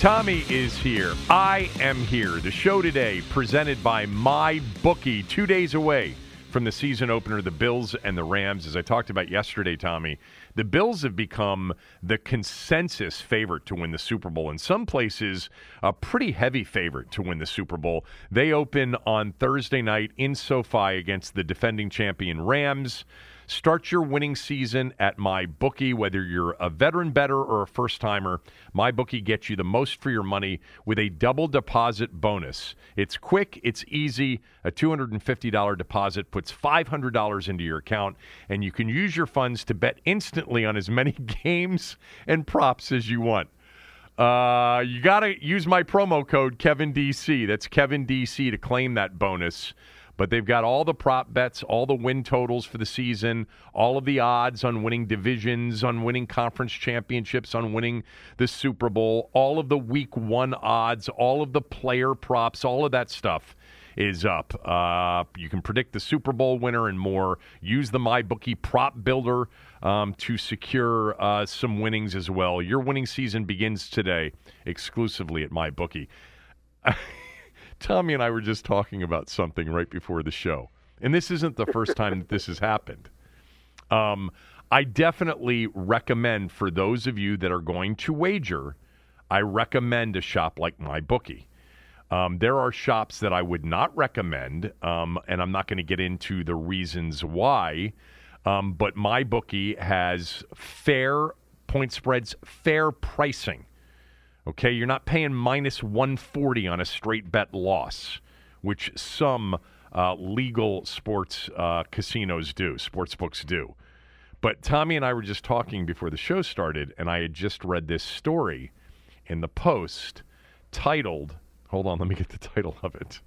Tommy is here. I am here. The show today presented by My Bookie, two days away from the season opener, the Bills and the Rams. As I talked about yesterday, Tommy, the Bills have become the consensus favorite to win the Super Bowl. In some places, a pretty heavy favorite to win the Super Bowl. They open on Thursday night in SoFi against the defending champion Rams. Start your winning season at MyBookie, whether you're a veteran bettor or a first timer. MyBookie gets you the most for your money with a double deposit bonus. It's quick, it's easy. A $250 deposit puts $500 into your account, and you can use your funds to bet instantly on as many games and props as you want. Uh, you got to use my promo code KevinDC. That's KevinDC to claim that bonus. But they've got all the prop bets, all the win totals for the season, all of the odds on winning divisions, on winning conference championships, on winning the Super Bowl, all of the week one odds, all of the player props, all of that stuff is up. Uh, you can predict the Super Bowl winner and more. Use the MyBookie prop builder um, to secure uh, some winnings as well. Your winning season begins today exclusively at MyBookie. Tommy and I were just talking about something right before the show, and this isn't the first time that this has happened. Um, I definitely recommend for those of you that are going to wager, I recommend a shop like MyBookie. Um, there are shops that I would not recommend, um, and I'm not going to get into the reasons why. Um, but MyBookie has fair point spreads, fair pricing. Okay, you're not paying minus 140 on a straight bet loss, which some uh, legal sports uh, casinos do, sports books do. But Tommy and I were just talking before the show started, and I had just read this story in the Post titled, hold on, let me get the title of it.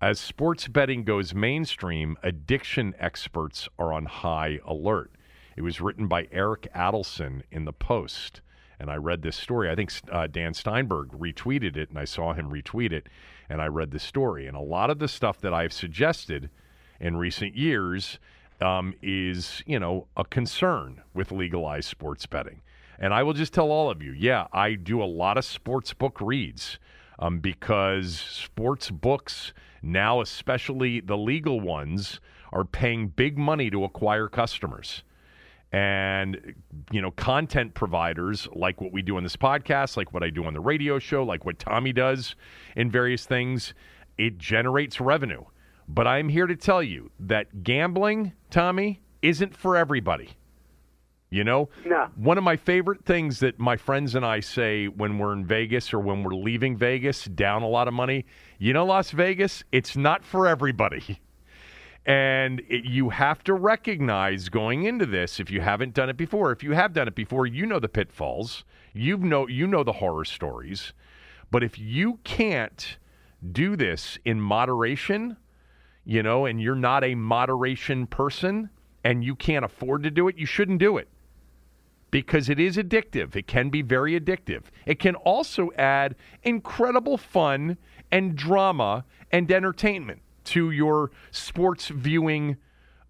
As sports betting goes mainstream, addiction experts are on high alert. It was written by Eric Adelson in the Post and I read this story. I think uh, Dan Steinberg retweeted it, and I saw him retweet it, and I read the story. And a lot of the stuff that I've suggested in recent years um, is, you know, a concern with legalized sports betting. And I will just tell all of you, yeah, I do a lot of sports book reads um, because sports books now, especially the legal ones, are paying big money to acquire customers and you know content providers like what we do on this podcast like what i do on the radio show like what tommy does in various things it generates revenue. But i'm here to tell you that gambling tommy isn't for everybody. You know? No. one of my favorite things that my friends and i say when we're in vegas or when we're leaving vegas down a lot of money you know las vegas it's not for everybody And it, you have to recognize going into this, if you haven't done it before, if you have done it before, you know the pitfalls, you know you know the horror stories. But if you can't do this in moderation, you know, and you're not a moderation person and you can't afford to do it, you shouldn't do it. Because it is addictive. It can be very addictive. It can also add incredible fun and drama and entertainment to your sports viewing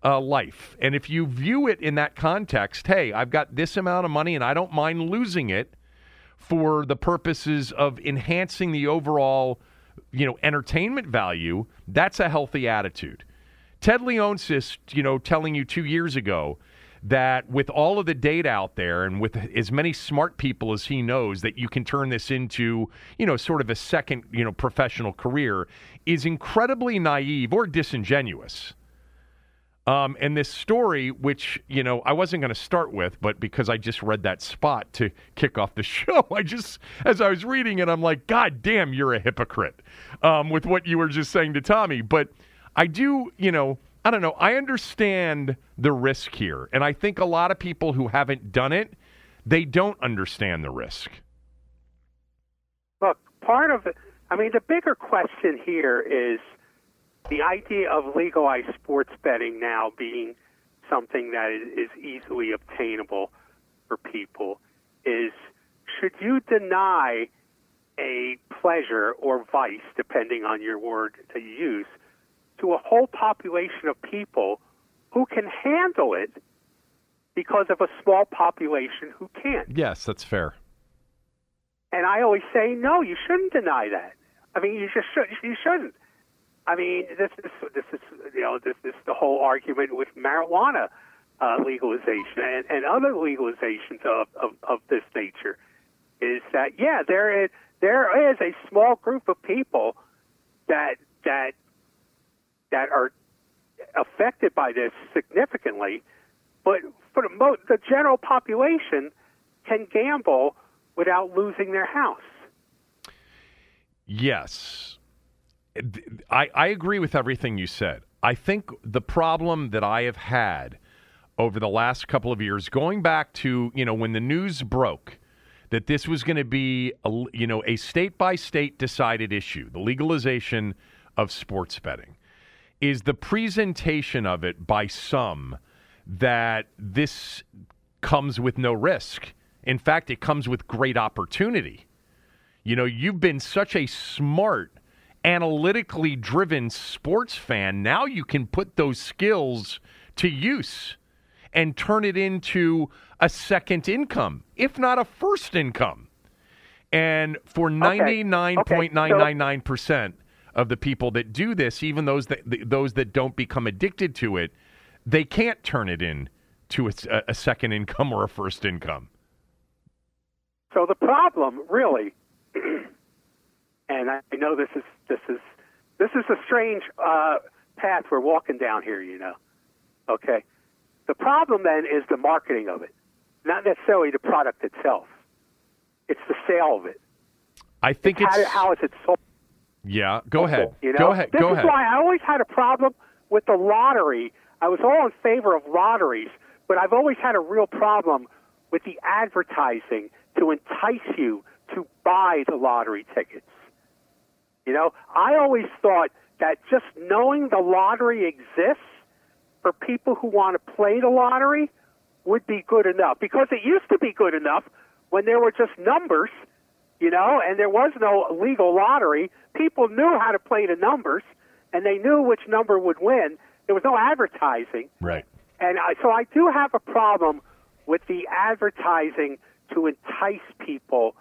uh, life. And if you view it in that context, hey, I've got this amount of money and I don't mind losing it for the purposes of enhancing the overall, you know, entertainment value, that's a healthy attitude. Ted Leonsis, you know, telling you two years ago that with all of the data out there and with as many smart people as he knows that you can turn this into, you know, sort of a second, you know, professional career is incredibly naive or disingenuous. Um, and this story, which you know I wasn't going to start with, but because I just read that spot to kick off the show, I just as I was reading it, I'm like, God damn, you're a hypocrite um, with what you were just saying to Tommy. But I do, you know, I don't know. I understand the risk here, and I think a lot of people who haven't done it, they don't understand the risk. Look, part of it. I mean, the bigger question here is the idea of legalized sports betting now being something that is, easily obtainable for people is should you deny a pleasure or vice, depending on your word you use, to a whole population of people who can handle it because of a small population who can't? Yes, that's fair. And I always say, no, you shouldn't deny that. I mean, you just should, you shouldn't. I mean, this is this is you know this is the whole argument with marijuana uh, legalization and, and other legalizations of, of, of this nature is that yeah there is there is a small group of people that that that are affected by this significantly, but for the mo- the general population can gamble without losing their house. Yes, I, I agree with everything you said. I think the problem that I have had over the last couple of years, going back to you know when the news broke that this was going to be a, you know a state by state decided issue, the legalization of sports betting, is the presentation of it by some that this comes with no risk. In fact, it comes with great opportunity. You know, you've been such a smart analytically driven sports fan, now you can put those skills to use and turn it into a second income, if not a first income. And for 99.999% of the people that do this, even those that those that don't become addicted to it, they can't turn it in to a, a second income or a first income. So the problem, really, and I know this is this is this is a strange uh, path we're walking down here. You know, okay. The problem then is the marketing of it, not necessarily the product itself. It's the sale of it. I think it's, it's how, how is it sold. Yeah, go ahead. You know? Go ahead. This go is ahead. why I always had a problem with the lottery. I was all in favor of lotteries, but I've always had a real problem with the advertising to entice you to buy the lottery tickets. You know, I always thought that just knowing the lottery exists for people who want to play the lottery would be good enough because it used to be good enough when there were just numbers, you know, and there was no legal lottery. People knew how to play the numbers and they knew which number would win. There was no advertising. Right. And I, so I do have a problem with the advertising to entice people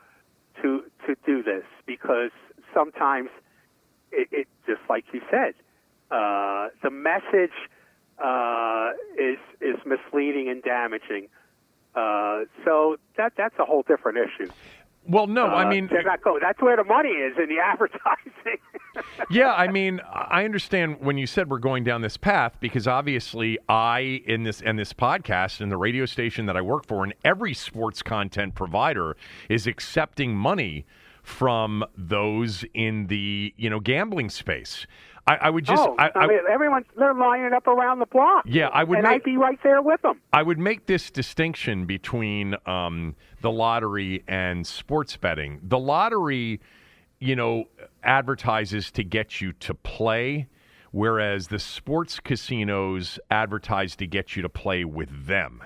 to to do this because sometimes it, it just like you said, uh, the message uh, is is misleading and damaging. Uh, so that that's a whole different issue. Well, no, I Uh, mean, they're not. That's where the money is in the advertising. yeah, I mean, I understand when you said we're going down this path because obviously I in this and this podcast and the radio station that I work for and every sports content provider is accepting money from those in the you know gambling space. I, I would just, oh, I, I, mean, everyone's they're lining up around the block. Yeah, I would and make- I'd be right there with them. I would make this distinction between um, the lottery and sports betting. The lottery, you know, advertises to get you to play, whereas the sports casinos advertise to get you to play with them.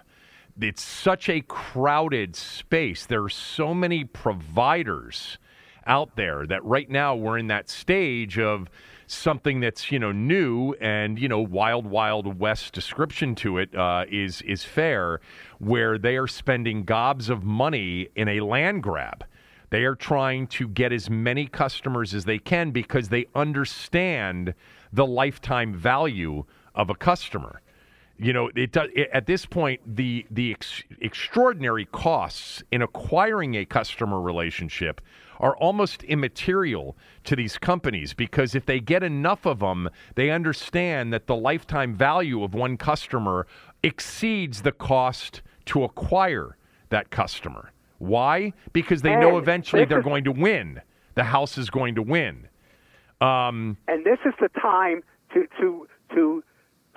It's such a crowded space. There are so many providers out there that right now we're in that stage of something that's you know new and you know wild wild west description to it uh, is is fair, where they are spending gobs of money in a land grab. They are trying to get as many customers as they can because they understand the lifetime value of a customer. You know, it does it, at this point the the ex- extraordinary costs in acquiring a customer relationship are almost immaterial to these companies because if they get enough of them, they understand that the lifetime value of one customer exceeds the cost to acquire that customer. Why? Because they know eventually they're going to win. The house is going to win. Um, and this is the time to to to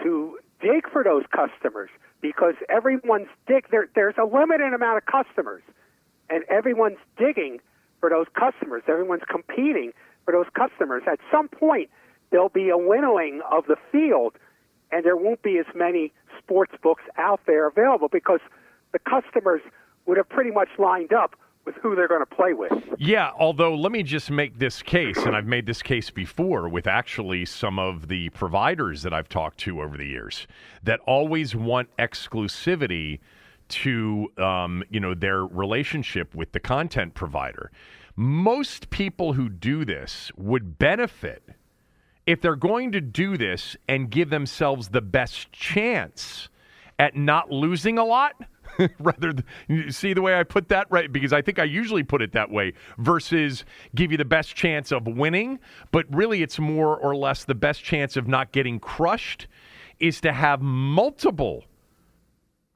to dig for those customers because everyone's dig. There, there's a limited amount of customers, and everyone's digging for those customers. Everyone's competing for those customers. At some point, there'll be a winnowing of the field, and there won't be as many sports books out there available because the customers would have pretty much lined up with who they're going to play with. Yeah, although let me just make this case, and I've made this case before with actually some of the providers that I've talked to over the years that always want exclusivity to um, you know their relationship with the content provider. Most people who do this would benefit if they're going to do this and give themselves the best chance at not losing a lot rather see the way I put that right because I think I usually put it that way versus give you the best chance of winning, but really it's more or less the best chance of not getting crushed is to have multiple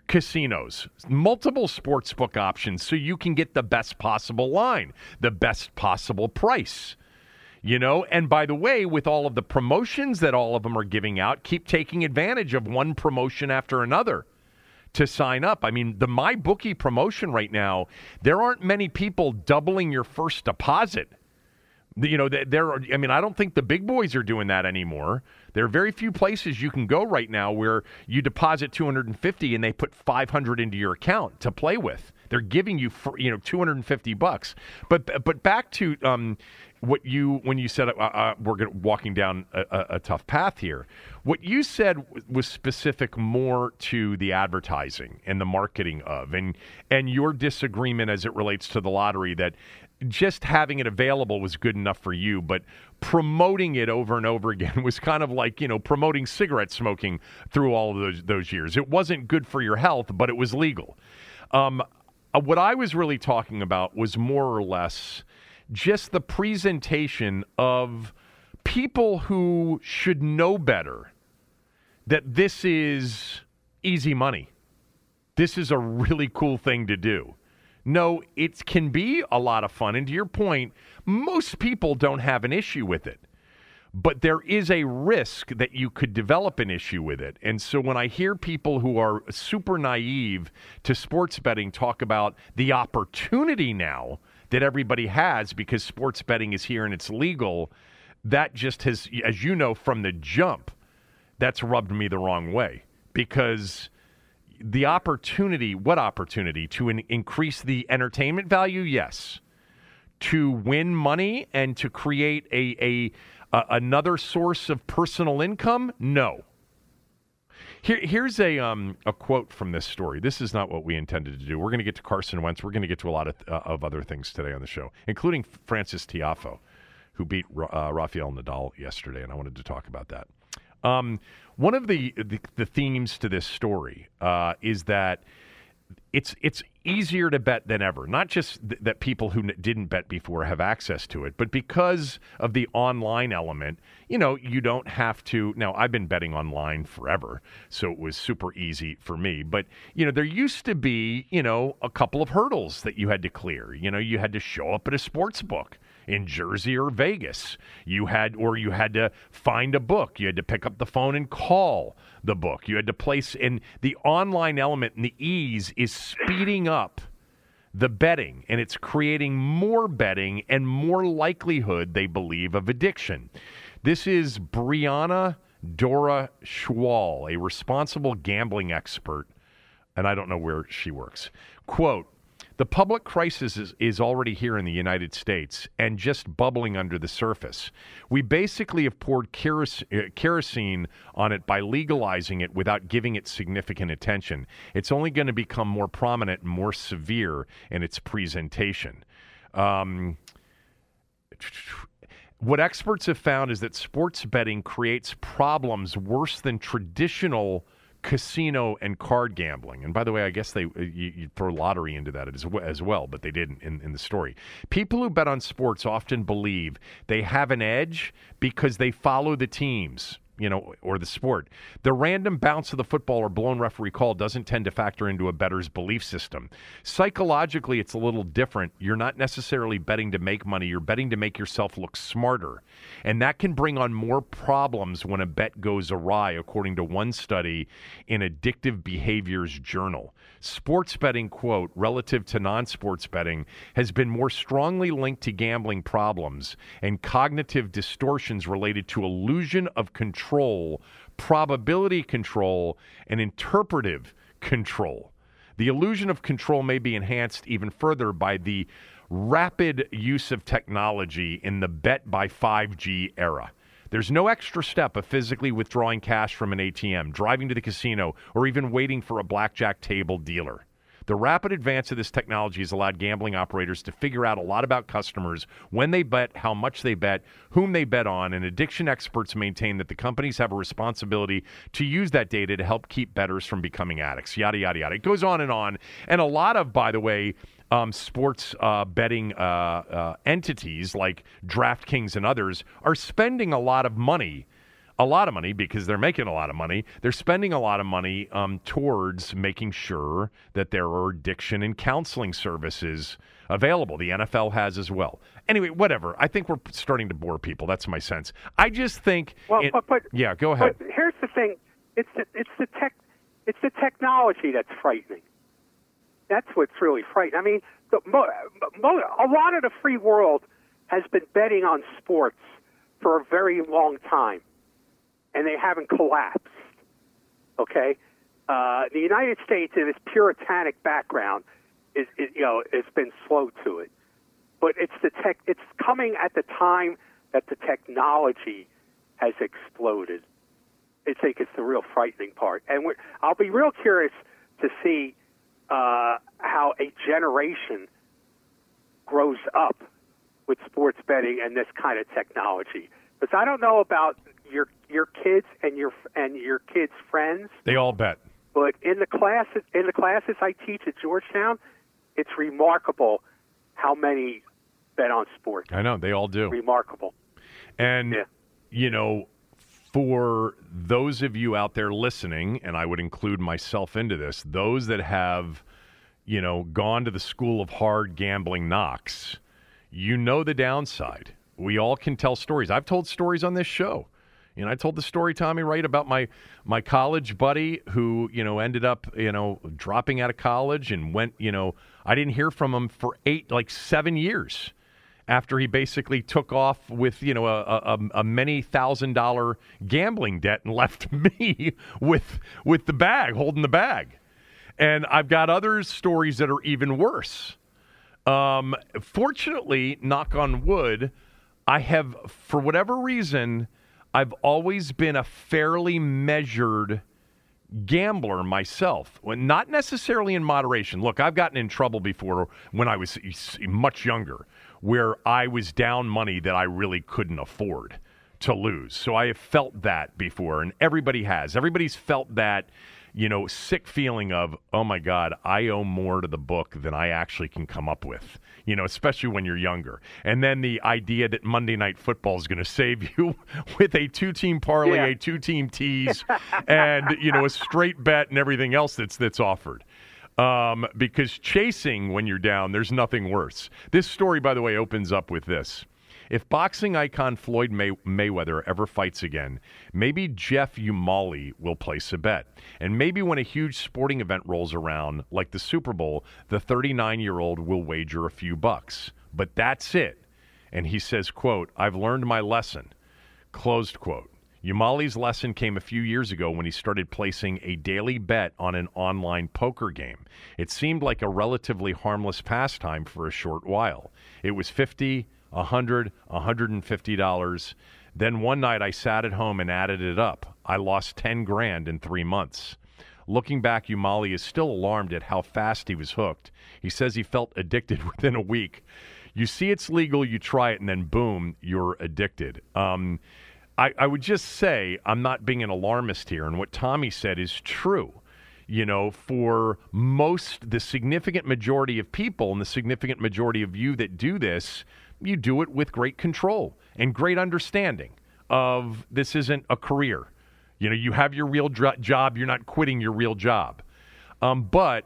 casinos, multiple sportsbook options so you can get the best possible line, the best possible price. You know, and by the way, with all of the promotions that all of them are giving out, keep taking advantage of one promotion after another to sign up. I mean, the my bookie promotion right now, there aren't many people doubling your first deposit. You know, there are, I mean, I don't think the big boys are doing that anymore. There are very few places you can go right now where you deposit 250 and they put 500 into your account to play with. They're giving you, you know, 250 bucks. But but back to um, what you when you said uh, uh, we're walking down a, a, a, tough path here. What you said was specific more to the advertising and the marketing of, and and your disagreement as it relates to the lottery that just having it available was good enough for you, but promoting it over and over again was kind of like you know promoting cigarette smoking through all of those those years. It wasn't good for your health, but it was legal. Um, uh, what I was really talking about was more or less just the presentation of people who should know better that this is easy money. This is a really cool thing to do. No, it can be a lot of fun. And to your point, most people don't have an issue with it. But there is a risk that you could develop an issue with it. And so when I hear people who are super naive to sports betting talk about the opportunity now that everybody has because sports betting is here and it's legal, that just has, as you know from the jump, that's rubbed me the wrong way because the opportunity, what opportunity? To in- increase the entertainment value? Yes. To win money and to create a, a, a another source of personal income? No. Here, here's a um, a quote from this story. This is not what we intended to do. We're going to get to Carson Wentz. We're going to get to a lot of, uh, of other things today on the show, including Frances Tiafoe, who beat uh, Rafael Nadal yesterday, and I wanted to talk about that. Um, one of the, the, the themes to this story uh, is that it's it's easier to bet than ever. Not just th- that people who n- didn't bet before have access to it, but because of the online element, you know, you don't have to. Now, I've been betting online forever, so it was super easy for me. But you know, there used to be, you know, a couple of hurdles that you had to clear. You know, you had to show up at a sports book in Jersey or Vegas. You had, or you had to find a book. You had to pick up the phone and call the book. You had to place in the online element and the ease is speeding up the betting and it's creating more betting and more likelihood, they believe, of addiction. This is Brianna Dora Schwal, a responsible gambling expert, and I don't know where she works. Quote, The public crisis is, is already here in the United States and just bubbling under the surface. We basically have poured keros- uh, kerosene on it by legalizing it without giving it significant attention. It's only going to become more prominent and more severe in its presentation. Um, what experts have found is that sports betting creates problems worse than traditional casino and card gambling. And by the way, I guess they uh, you, you throw lottery into that as, as well, but they didn't in, in the story. People who bet on sports often believe they have an edge because they follow the teams you know, or the sport. The random bounce of the football or blown referee call doesn't tend to factor into a bettor's belief system. Psychologically, it's a little different. You're not necessarily betting to make money, you're betting to make yourself look smarter. And that can bring on more problems when a bet goes awry, according to one study in Addictive Behaviors Journal. Sports betting, quote, relative to non sports betting, has been more strongly linked to gambling problems and cognitive distortions related to illusion of control, probability control, and interpretive control. The illusion of control may be enhanced even further by the rapid use of technology in the bet by 5G era. There's no extra step of physically withdrawing cash from an ATM, driving to the casino, or even waiting for a blackjack table dealer. The rapid advance of this technology has allowed gambling operators to figure out a lot about customers, when they bet, how much they bet, whom they bet on, and addiction experts maintain that the companies have a responsibility to use that data to help keep bettors from becoming addicts, yada, yada, yada. It goes on and on. And a lot of, by the way, um, sports uh, betting uh, uh, entities like DraftKings and others are spending a lot of money. A lot of money because they're making a lot of money. They're spending a lot of money um, towards making sure that there are addiction and counseling services available. The NFL has as well. Anyway, whatever. I think we're starting to bore people. That's my sense. I just think. Well, it, but, but yeah, go ahead. But here's the thing: it's the, it's the tech, it's the technology that's frightening. That's what's really frightening. I mean, the, mo, mo, a lot of the free world has been betting on sports for a very long time, and they haven't collapsed. Okay, uh, the United States, in its puritanic background, is, is you know has been slow to it, but it's the tech. It's coming at the time that the technology has exploded. I think it's the real frightening part, and I'll be real curious to see uh, how a generation grows up with sports betting and this kind of technology. Because I don't know about your your kids and your and your kids' friends. They all bet. But in the classes in the classes I teach at Georgetown, it's remarkable how many bet on sports. I know they all do. Remarkable. And yeah. you know, for those of you out there listening, and I would include myself into this, those that have, you know, gone to the school of hard gambling knocks, you know the downside. We all can tell stories. I've told stories on this show. Know, I told the story, Tommy, right, about my my college buddy who, you know, ended up, you know, dropping out of college and went, you know, I didn't hear from him for eight, like seven years after he basically took off with you know a, a, a, many thousand dollar gambling debt and left me with with the bag holding the bag. And i've got other stories that are even worse. Um, fortunately knock on wood i have for whatever reason i've always been a fairly measured gambler myself, not necessarily in moderation. Look, I've gotten in trouble before when I was much younger where I was down money that I really couldn't afford to lose. So I have felt that before, and everybody has. Everybody's felt that, you know, sick feeling of, oh my God, I owe more to the book than I actually can come up with, you know, especially when you're younger. And then the idea that Monday Night Football is going to save you with a two team parlay, Yeah. a two team tease, and, you know, a straight bet and everything else that's, that's offered um, because chasing when you're down, there's nothing worse. This story, by the way, opens up with this. If boxing icon Floyd May- Mayweather ever fights again, maybe Jeff Umali will place a bet. And maybe when a huge sporting event rolls around, like the Super Bowl, the 39 year old will wager a few bucks. But that's it. And he says, quote, I've learned my lesson. Closed quote. Umali's lesson came a few years ago when he started placing a daily bet on an online poker game. It seemed like a relatively harmless pastime for a short while. It was 50, 100, 150 dollars. Then one night I sat at home and added it up. I lost 10 grand in 3 months. Looking back, Umali is still alarmed at how fast he was hooked. He says he felt addicted within a week. You see it's legal, you try it, and then boom, you're addicted. Um, I, I would just say I'm not being an alarmist here, and what Tommy said is true. You know, for most, the significant majority of people and the significant majority of you that do this, you do it with great control and great understanding of this isn't a career. You know, you have your real dr- job, you're not quitting your real job. Um, but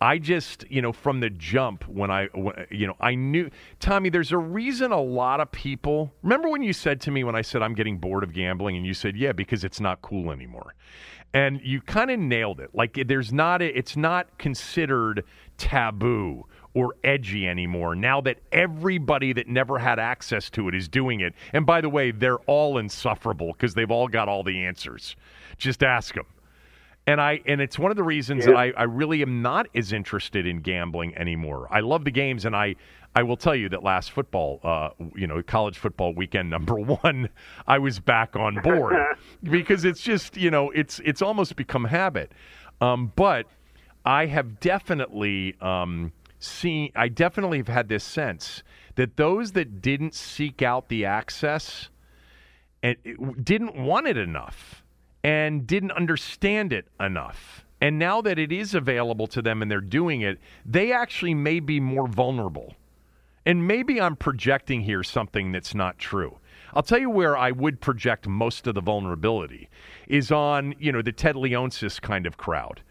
I just, you know, from the jump when I, you know, I knew, Tommy, there's a reason a lot of people. Remember when you said to me when I said I'm getting bored of gambling, and you said, yeah, because it's not cool anymore. And you kind of nailed it. Like there's not, a, it's not considered taboo or edgy anymore now that everybody that never had access to it is doing it. And by the way, they're all insufferable because they've all got all the answers. Just ask them and I and it's one of the reasons yeah. that I, I really am not as interested in gambling anymore. I love the games, and I I will tell you that last football, uh, you know, college football weekend number one, I was back on board because it's just you know it's it's almost become habit. Um, but I have definitely um, seen, I definitely have had this sense that those that didn't seek out the access and didn't want it enough and didn't understand it enough. And now that it is available to them and they're doing it, they actually may be more vulnerable. And maybe I'm projecting here something that's not true. I'll tell you where I would project most of the vulnerability is on, you know, the Ted Leonsis kind of crowd.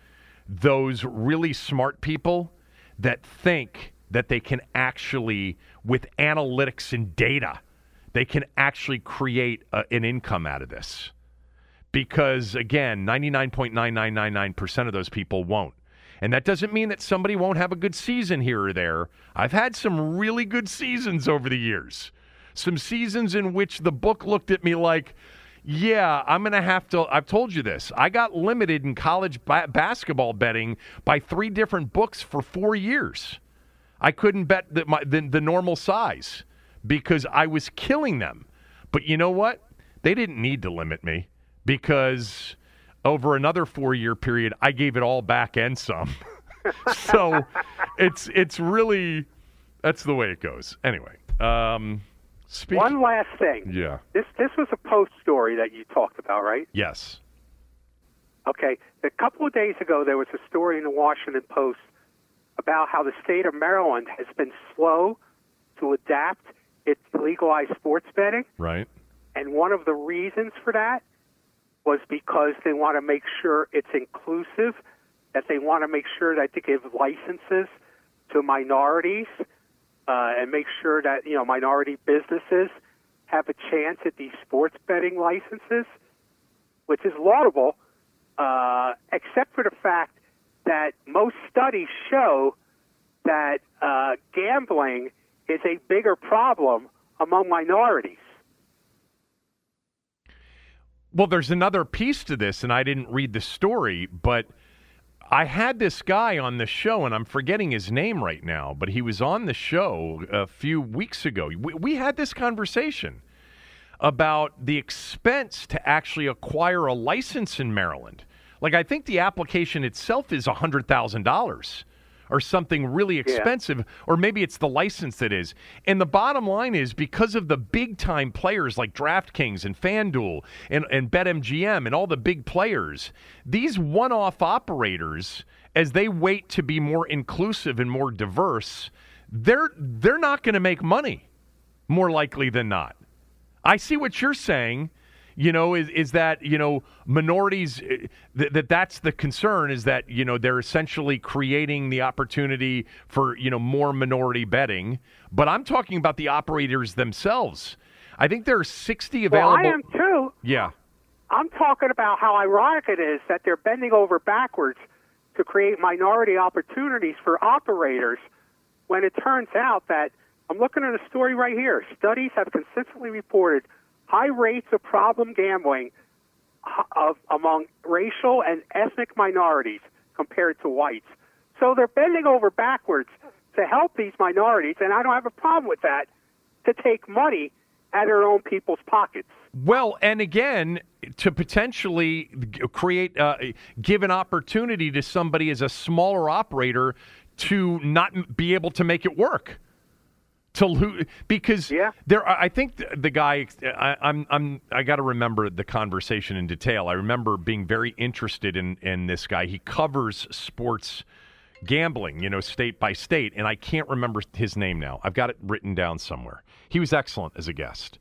Those really smart people that think that they can actually, with analytics and data, they can actually create a, an income out of this because, again, 99.9999% of those people won't. And that doesn't mean that somebody won't have a good season here or there. I've had some really good seasons over the years. Some seasons in which the book looked at me like, yeah, I'm going to have to. I've told you this. I got limited in college ba- basketball betting by three different books for four years. I couldn't bet the, my, the, the normal size because I was killing them. But you know what? They didn't need to limit me because over another four year period, I gave it all back and some. so it's it's really that's the way it goes. Anyway, um, speak- one last thing. Yeah, this this was a post story that you talked about, right? Yes. Okay, a couple of days ago, there was a story in the Washington Post about how the state of Maryland has been slow to adapt its legalized sports betting. Right. And one of the reasons for that was because they want to make sure it's inclusive, that they want to make sure that they give licenses to minorities uh, and make sure that you know minority businesses have a chance at these sports betting licenses, which is laudable, uh, except for the fact that most studies show that uh, gambling is a bigger problem among minorities. Well, there's another piece to this, and I didn't read the story, but I had this guy on the show, and I'm forgetting his name right now, but he was on the show a few weeks ago. We, we had this conversation about the expense to actually acquire a license in Maryland. Like, I think the application itself is $100,000 or something really expensive, yeah. or maybe it's the license that is. And the bottom line is because of the big time players like DraftKings and FanDuel and, and BetMGM and all the big players, these one off operators, as they wait to be more inclusive and more diverse, they're they're not going to make money more likely than not. I see what you're saying you know, is, is that, you know, minorities, eh, th- that that's the concern is that, you know, they're essentially creating the opportunity for, you know, more minority betting. But I'm talking about the operators themselves. I think there are 60 available. Well, I am too. Yeah. I'm talking about how ironic it is that they're bending over backwards to create minority opportunities for operators when it turns out that I'm looking at a story right here. Studies have consistently reported high rates of problem gambling of among racial and ethnic minorities compared to whites. So they're bending over backwards to help these minorities, and I don't have a problem with that, to take money out of their own people's pockets. Well, and again, to potentially create, uh, give an opportunity to somebody as a smaller operator to not be able to make it work. To lose because yeah. there, I think the, the guy. I, I'm, I'm, I got to remember the conversation in detail. I remember being very interested in in this guy. He covers sports gambling, you know, state by state, and I can't remember his name now. I've got it written down somewhere. He was excellent as a guest,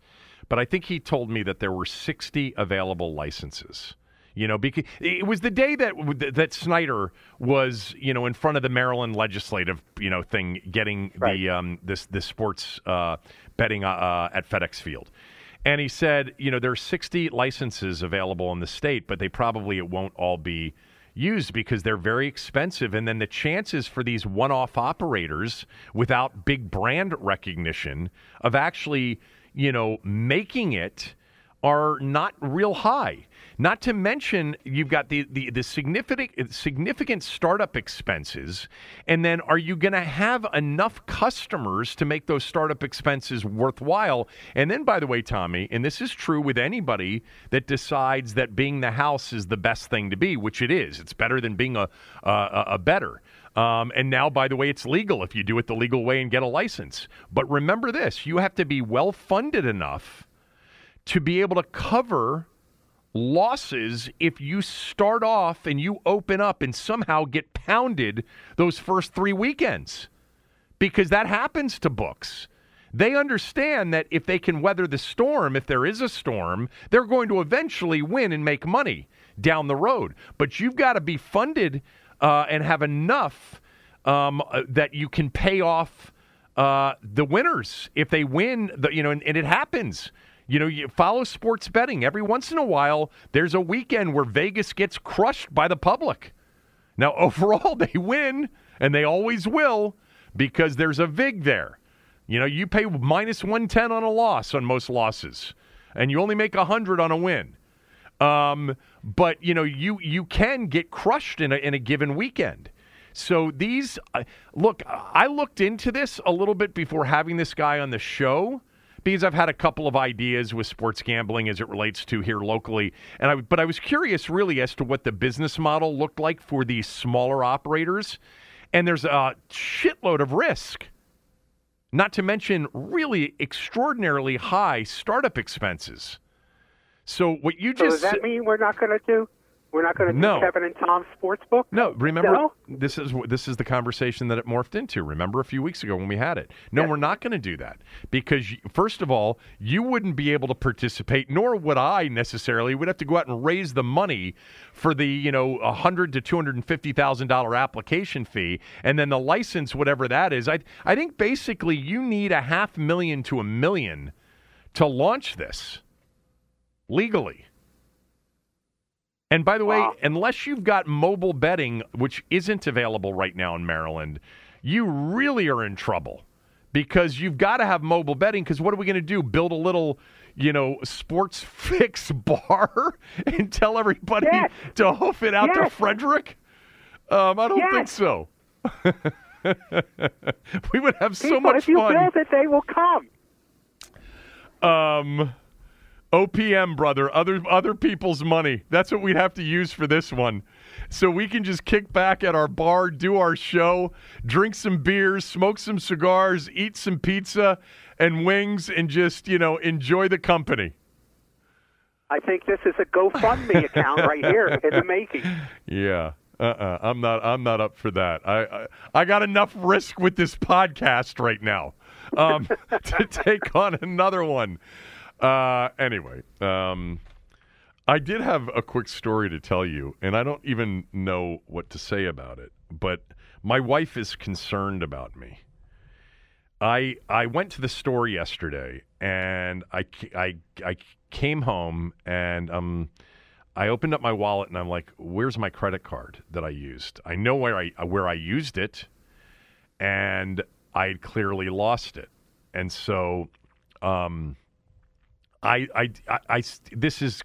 but I think he told me that there were 60 available licenses. You know, because it was the day that that Snyder was, you know, in front of the Maryland legislative, you know, thing, getting right. the um, this this sports uh, betting uh, uh at FedEx Field. And he said, you know, there are 60 licenses available in the state, but they probably it won't all be used because they're very expensive. And then the chances for these one off operators without big brand recognition of actually, you know, making it are not real high. Not to mention, you've got the, the, the significant significant startup expenses, and then are you going to have enough customers to make those startup expenses worthwhile? And then, by the way, Tommy, and this is true with anybody that decides that being the house is the best thing to be, which it is. It's better than being a a, a bettor. Um, and now, by the way, it's legal if you do it the legal way and get a license. But remember this: you have to be well funded enough to be able to cover losses if you start off and you open up and somehow get pounded those first three weekends because that happens to books. They understand that if they can weather the storm, if there is a storm, they're going to eventually win and make money down the road. But you've got to be funded uh, and have enough um, uh, that you can pay off uh, the winners if they win. The, you know, and, and it happens. You know, you follow sports betting. Every once in a while, there's a weekend where Vegas gets crushed by the public. Now, overall, they win, and they always will because there's a VIG there. You know, you pay minus 110 on a loss on most losses, and you only make 100 on a win. Um, but, you know, you, you can get crushed in a, in a given weekend. So these, uh, look, I looked into this a little bit before having this guy on the show because I've had a couple of ideas with sports gambling as it relates to here locally, and I, but I was curious really as to what the business model looked like for these smaller operators, and there's a shitload of risk. Not to mention really extraordinarily high startup expenses. So what you just so does that mean we're not going to do we're not going to no. do Kevin and Tom's sports book. No, remember no? this is this is the conversation that it morphed into. Remember a few weeks ago when we had it. No, yes. we're not going to do that because first of all, you wouldn't be able to participate, nor would I necessarily. We'd have to go out and raise the money for the you know a hundred to two hundred and fifty thousand dollar application fee, and then the license, whatever that is. I I think basically you need a half million to a million to launch this legally. And by the way, unless you've got mobile betting, which isn't available right now in Maryland, you really are in trouble because you've got to have mobile betting. Because what are we going to do? Build a little, you know, sports fix bar and tell everybody yes. to hoof it out yes. to Frederick? Um, I don't yes. think so. we would have People, so much if you fun. build it, they will come. Um. OPM, brother, other other people's money. That's what we'd have to use for this one. So we can just kick back at our bar, do our show, drink some beers, smoke some cigars, eat some pizza and wings, and just, you know, enjoy the company. I think this is a GoFundMe account right here in the making. Yeah. Uh-uh. I'm not I'm not up for that. I I, I got enough risk with this podcast right now. Um, to take on another one. Uh, anyway, um, I did have a quick story to tell you, and I don't even know what to say about it. But my wife is concerned about me. I I went to the store yesterday, and I I I came home, and um. I opened up my wallet and I'm like, "Where's my credit card that I used? I know where I where I used it, and I clearly lost it, and so um, I, I, I, I, this is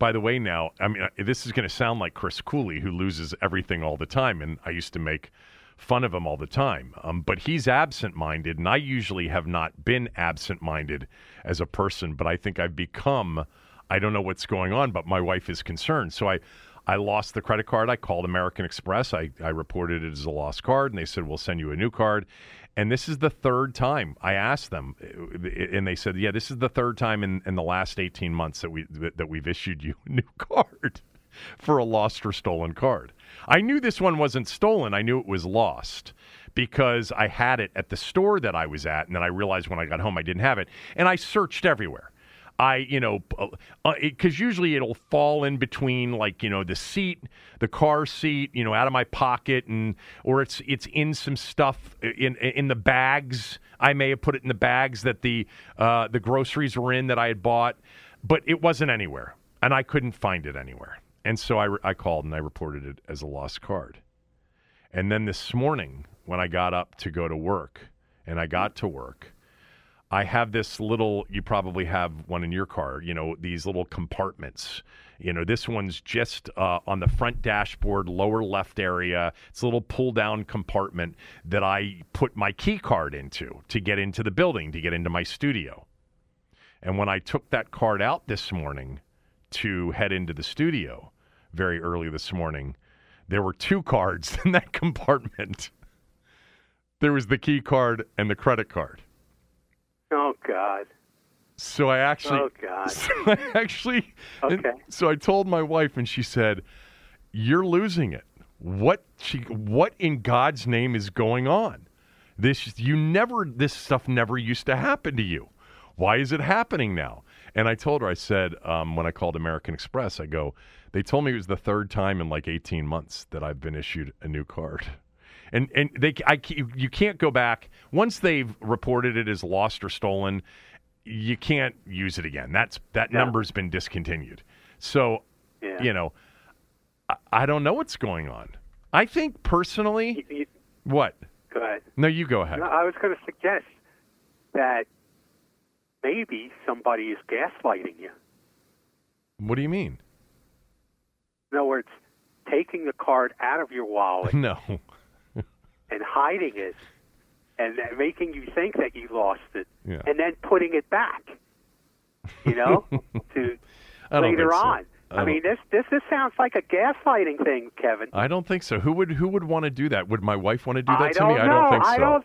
by the way, now, I mean, uh, this is going to sound like Chris Cooley, who loses everything all the time. And I used to make fun of him all the time. Um, but he's absent minded. And I usually have not been absent minded as a person, but I think I've become, I don't know what's going on, but my wife is concerned. So I, I lost the credit card. I called American Express. I, I reported it as a lost card, and they said, We'll send you a new card. And this is the third time I asked them, uh, and they said, "Yeah, this is the third time in, in the last eighteen months that we that we've issued you a new card for a lost or stolen card." I knew this one wasn't stolen. I knew it was lost because I had it at the store that I was at, and then I realized when I got home I didn't have it, and I searched everywhere. I, you know, because uh, uh usually it'll fall in between, like you know, the seat, the car seat, you know, out of my pocket, and or it's it's in some stuff in in the bags. I may have put it in the bags that the uh, the groceries were in that I had bought, but it wasn't anywhere, and I couldn't find it anywhere. And so I, I called and I reported it as a lost card. And then this morning, when I got up to go to work, and I got to work I have this little, you probably have one in your car, you know, these little compartments. You know, this one's just uh, on the front dashboard, lower left area. It's a little pull down compartment that I put my key card into to get into the building, to get into my studio. And when I took that card out this morning to head into the studio very early this morning, there were two cards in that compartment. There was the key card and the credit card. Oh God. So I actually. Oh God. So I actually. Okay. So I told my wife, and she said, "You're losing it. What she? What in God's name is going on? This you never. This stuff never used to happen to you. Why is it happening now?" And I told her, I said, um, when I called American Express, I go, they told me it was the third time in like 18 months that I've been issued a new card and and they I you can't go back once they've reported it as lost or stolen. You can't use it again. That's that no. number's been discontinued. So, yeah. you know, I, I, don't know what's going on. I think personally, you, you, what? Go ahead. No, you go ahead. No, I was going to suggest that maybe somebody is gaslighting you. What do you mean? In other words, taking the card out of your wallet. No and hiding it and making you think that you lost it yeah. and then putting it back you know to later on. I, I mean this, this this sounds like a gaslighting thing kevin. I don't think so. Who would who would want to do that? Would my wife want to do that I to me? know. i don't think so. i don't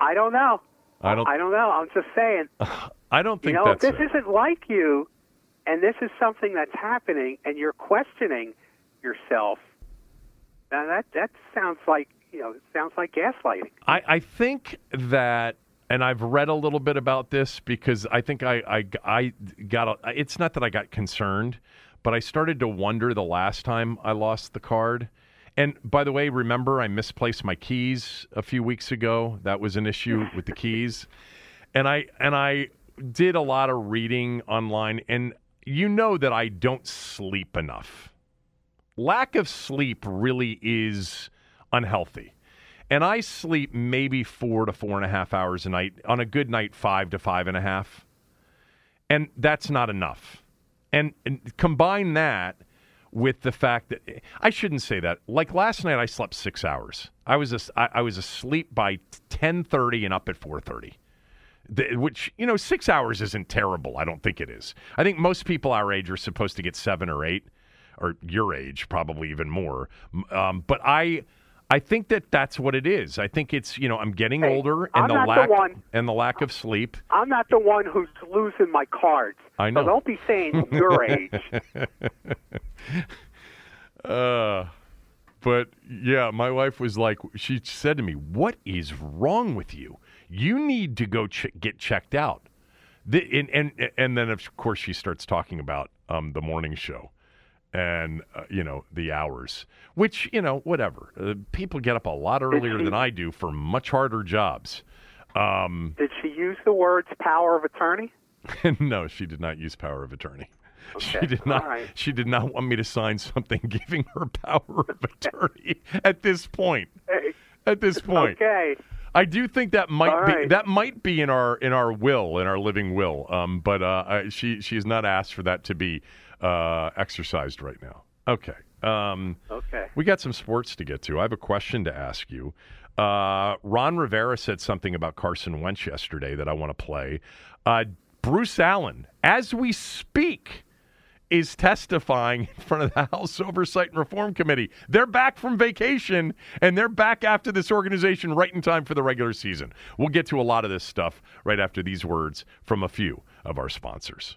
i don't know. I don't i don't know. I'm just saying. I don't think you know that's if this isn't like you and this is something that's happening and you're questioning yourself. Now that that sounds like you know, it sounds like gaslighting. I, I think that, and I've read a little bit about this because I think I, I, I got, a, it's not that I got concerned, but I started to wonder the last time I lost the card. And by the way, remember I misplaced my keys a few weeks ago. That was an issue with the keys. And I and I did a lot of reading online and you know that I don't sleep enough. Lack of sleep really is unhealthy. And I sleep maybe four to four and a half hours a night. On a good night, five to five and a half. And that's not enough. And, and combine that with the fact that I shouldn't say that. Like last night, I slept six hours. I was a, I, I was asleep by ten thirty and up at four thirty. Which you know, six hours isn't terrible. I don't think it is. I think most people our age are supposed to get seven or eight, or your age probably even more. Um, but I I think that that's what it is. I think it's you know I'm getting hey, older and I'm the lack the one, and the lack of sleep. I'm not the one who's losing my cards. I know. So don't be saying your age. uh, but yeah, my wife was like, she said to me, "What is wrong with you? You need to go ch- get checked out." The, and, and and then of course she starts talking about um, the morning show and uh, you know the hours which you know whatever. Uh, people get up a lot earlier she, than i do for much harder jobs. Um, did she use the words power of attorney? No she did not use power of attorney. Okay. she did not right. she did not want me to sign something giving her power of attorney at this point. Hey. at this point. Okay. I do think that might All be that might be in our in our will in our living will, um, but uh, I, she she has not asked for that to be uh, exercised right now. Okay. Um, Okay. we got some sports to get to. I have a question to ask you. Uh, Ron Rivera said something about Carson Wentz yesterday that I want to play. Uh, Bruce Allen, as we speak, is testifying in front of the House Oversight and Reform Committee. They're back from vacation and they're back after this organization right in time for the regular season. We'll get to a lot of this stuff right after these words from a few of our sponsors.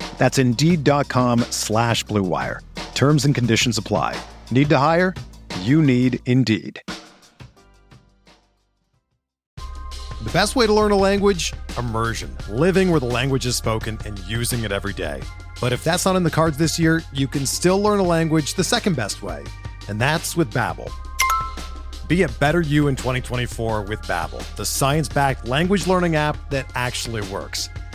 That's Indeed.com slash Blue Wire. Terms and conditions apply. Need to hire? You need Indeed. The best way to learn a language? Immersion. Living where the language is spoken and using it every day. But if that's not in the cards this year, you can still learn a language the second best way, and that's with Babbel. Be a better you in 2024 with Babbel, the science-backed language learning app that actually works.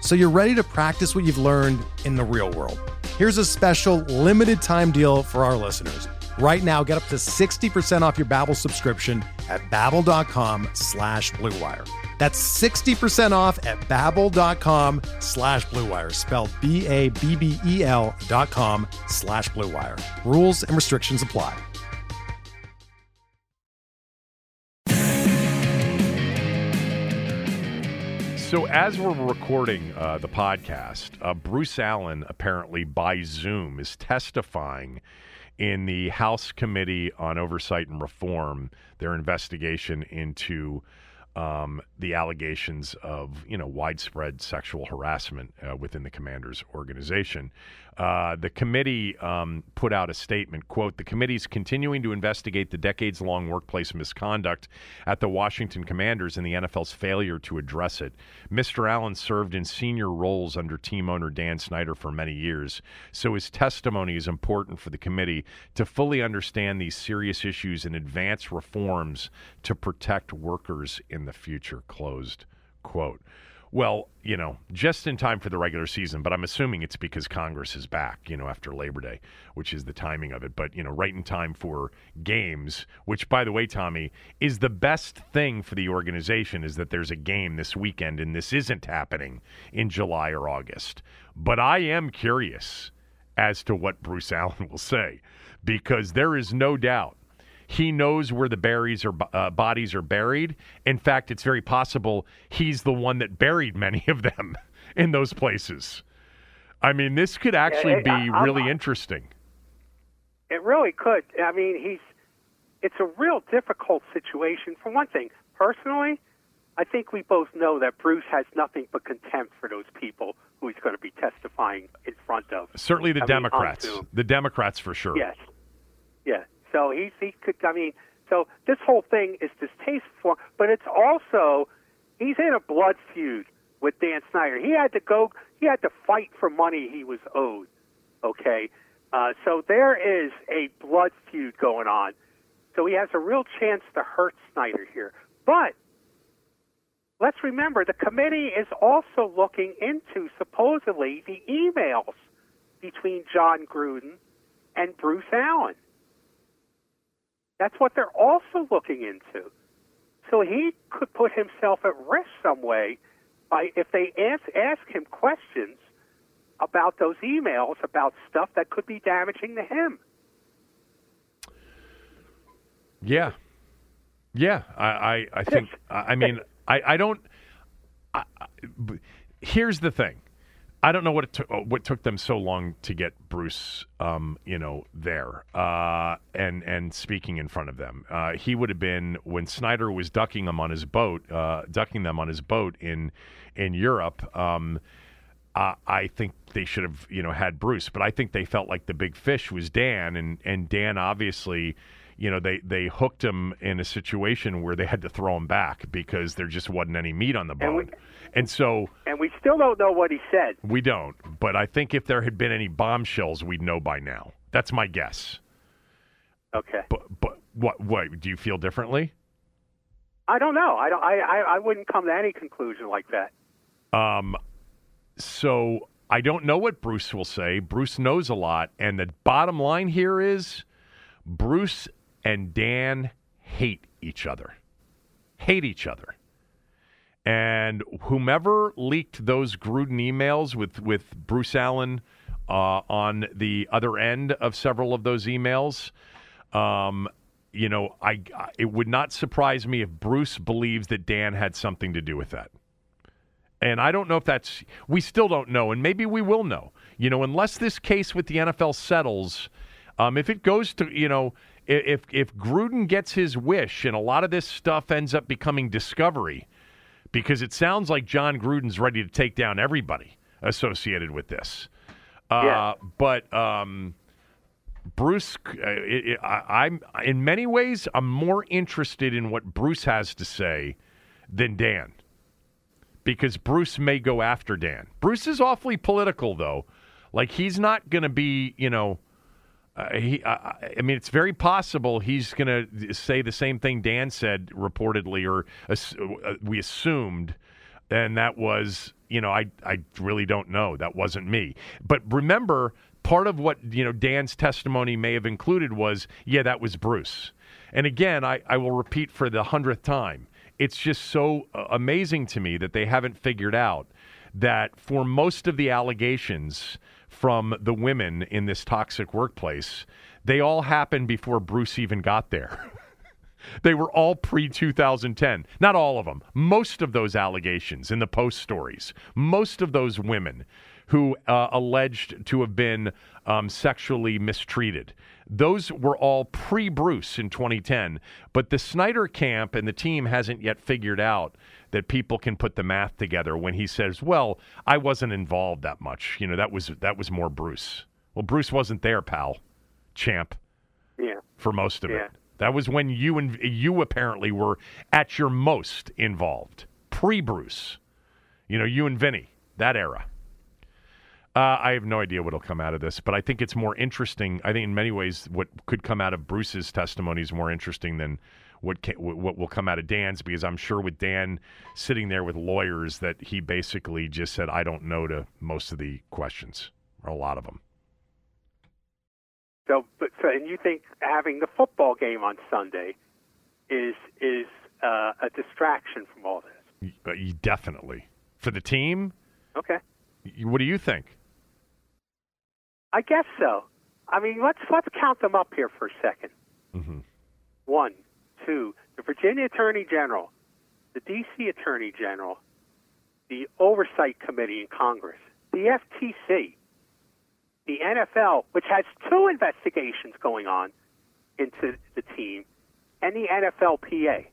so you're ready to practice what you've learned in the real world. Here's a special limited time deal for our listeners. Right now, get up to 60% off your Babbel subscription at babbel.com slash bluewire. That's 60% off at babbel.com slash bluewire, spelled B-A-B-B-E-L dot com slash bluewire. Rules and restrictions apply. So, as we're recording uh, the podcast, uh, Bruce Allen apparently by Zoom is testifying in the House Committee on Oversight and Reform, their investigation into um, the allegations of you know widespread sexual harassment uh, within the commander's organization. Uh, the committee um, put out a statement quote the committee is continuing to investigate the decades-long workplace misconduct at the washington commanders and the nfl's failure to address it. Mr allen served in senior roles under team owner dan snyder for many years so his testimony is important for the committee to fully understand these serious issues and advance reforms to protect workers in the future. Closed quote well, you know, just in time for the regular season, but I'm assuming it's because Congress is back, you know, after Labor Day, which is the timing of it. But, you know, right in time for games, which, by the way, Tommy, is the best thing for the organization is that there's a game this weekend and this isn't happening in July or August. But I am curious as to what Bruce Allen will say because there is no doubt he knows where the berries or uh, bodies are buried. In fact, it's very possible he's the one that buried many of them in those places. I mean, this could actually be I- I- really I- interesting. It really could. I mean, he's it's a real difficult situation. For one thing, personally, I think we both know that Bruce has nothing but contempt for those people who he's going to be testifying in front of. Certainly the I Democrats. Zoom. the Democrats for sure. Yes. Yeah. So he's he could. I mean, so this whole thing is distasteful, but it's also he's in a blood feud with Dan Snyder. He had to go. He had to fight for money he was owed. Okay. Uh, so there is a blood feud going on. So he has a real chance to hurt Snyder here. But let's remember the committee is also looking into supposedly the emails between Jon Gruden and Bruce Allen. That's what they're also looking into. So he could put himself at risk some way by if they ask ask him questions about those emails about stuff that could be damaging to him. Yeah, yeah. I I, I think I mean I I don't. I, I, here's the thing. I don't know what it took, what took them so long to get Bruce, um, you know, there uh, and and speaking in front of them. Uh, he would have been when Snyder was ducking them on his boat, uh, ducking them on his boat in in Europe. Um, I think they should have, you know, had Bruce, but I think they felt like the big fish was Dan, and and Dan obviously you know they they hooked him in a situation where they had to throw him back because there just wasn't any meat on the bone. And, we, and so and we still don't know what he said. We don't, but I think if there had been any bombshells, we'd know by now. That's my guess. Okay. But but what what do you feel differently? I don't know. I don't. I, I, I wouldn't come to any conclusion like that. Um. So I don't know what Bruce will say. Bruce knows a lot, and the bottom line here is Bruce and Dan hate each other. Hate each other. And whomever leaked those Gruden emails with, with Bruce Allen uh, on the other end of several of those emails, um, you know, I it would not surprise me if Bruce believes that Dan had something to do with that. And I don't know if that's we still don't know, and maybe we will know. You know, unless this case with the NFL settles, um, if it goes to you know if if Gruden gets his wish and a lot of this stuff ends up becoming discovery, because it sounds like Jon Gruden's ready to take down everybody associated with this. Uh, yeah. But um, Bruce, uh, it, it, I, I'm in many ways I'm more interested in what Bruce has to say than Dan, because Bruce may go after Dan. Bruce is awfully political, though. Like he's not going to be, you know uh, he, I mean, it's very possible he's going to say the same thing Dan said reportedly, or uh, we assumed, and that was, you know, I, I really don't know. That wasn't me. But remember, part of what you know Dan's testimony may have included was, yeah, that was Bruce. And again, I, I will repeat for the hundredth time, it's just so uh, amazing to me that they haven't figured out that for most of the allegations from the women in this toxic workplace, they all happened before Bruce even got there. they were all pre 2010. Not all of them. Most of those allegations in the post stories, most of those women who uh, alleged to have been um, sexually mistreated. Those were all pre Bruce in 2010. But the Snyder camp and the team hasn't yet figured out that people can put the math together when he says, "Well, I wasn't involved that much. You know, that was that was more Bruce." Well, Bruce wasn't there, pal, champ. Yeah. For most of yeah. it. That was when you and you apparently were at your most involved, pre-Bruce. You know, you and Vinny, that era. Uh, I have no idea what'll come out of this, but I think it's more interesting. I think in many ways, what could come out of Bruce's testimony is more interesting than what can, what will come out of Dan's because I'm sure with Dan sitting there with lawyers that he basically just said I don't know to most of the questions or a lot of them. So, but so, and you think having the football game on Sunday is is uh, a distraction from all this? Uh, definitely for the team. Okay. What do you think? I guess so. I mean, let's let's count them up here for a 2nd mm-hmm. One, the Virginia Attorney General, the D.C. Attorney General, the Oversight Committee in Congress, the FTC, the NFL, which has two investigations going on into the team, and the NFLPA.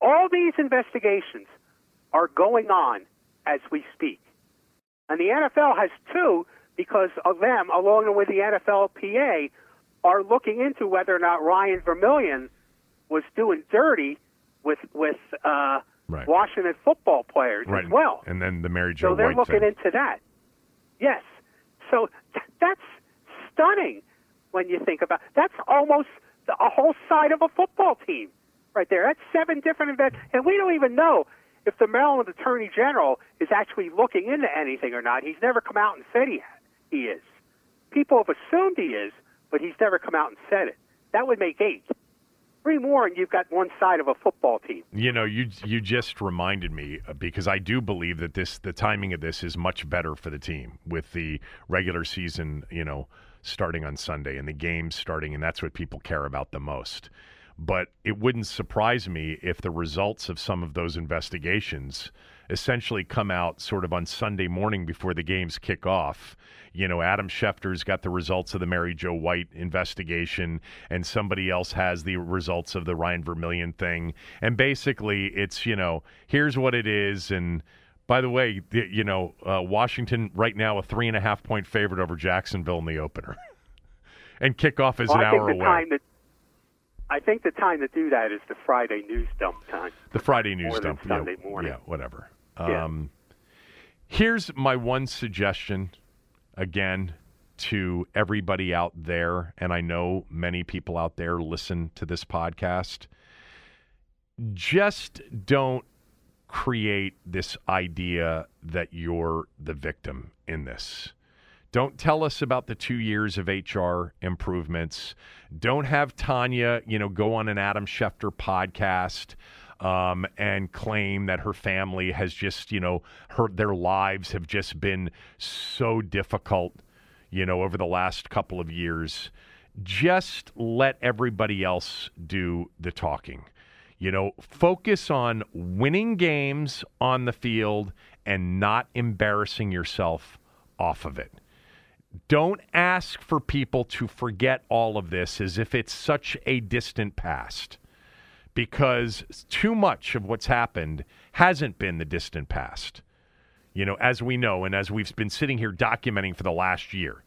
All these investigations are going on as we speak. And the NFL has two because of them, along with the NFLPA, are looking into whether or not Ryan Vermillion was doing dirty with with uh, right. Washington football players right. as well. And then the Mary Jo So they're White looking thing. into that. Yes. So th- that's stunning when you think about. That's almost the, a whole side of a football team right there. That's seven different events, and we don't even know if the Maryland Attorney General is actually looking into anything or not. He's never come out and said he he is. People have assumed he is, but he's never come out and said it. That would make eight. Three more, and you've got one side of a football team. You know, you you just reminded me uh, because I do believe that this the timing of this is much better for the team with the regular season, you know, starting on Sunday and the games starting, and that's what people care about the most. But it wouldn't surprise me if the results of some of those investigations essentially come out sort of on Sunday morning before the games kick off. You know, Adam Schefter's got the results of the Mary Jo White investigation, and somebody else has the results of the Ryan Vermillion thing. And basically, it's, you know, here's what it is. And by the way, you know, uh, Washington right now a three and a half point favorite over Jacksonville in the opener. and kickoff is well, an hour away. I think the time to do that is the Friday news dump time. The Friday news dump. Sunday yeah, morning. Yeah, whatever. Yeah. Um, here's my one suggestion again to everybody out there, and I know many people out there listen to this podcast. Just don't create this idea that you're the victim in this. Don't tell us about the two years of HR improvements. Don't have Tanya, you know, go on an Adam Schefter podcast um, and claim that her family has just, you know, her their lives have just been so difficult, you know, over the last couple of years. Just let everybody else do the talking. You know, focus on winning games on the field and not embarrassing yourself off of it. Don't ask for people to forget all of this as if it's such a distant past because too much of what's happened hasn't been the distant past. You know, as we know, and as we've been sitting here documenting for the last year,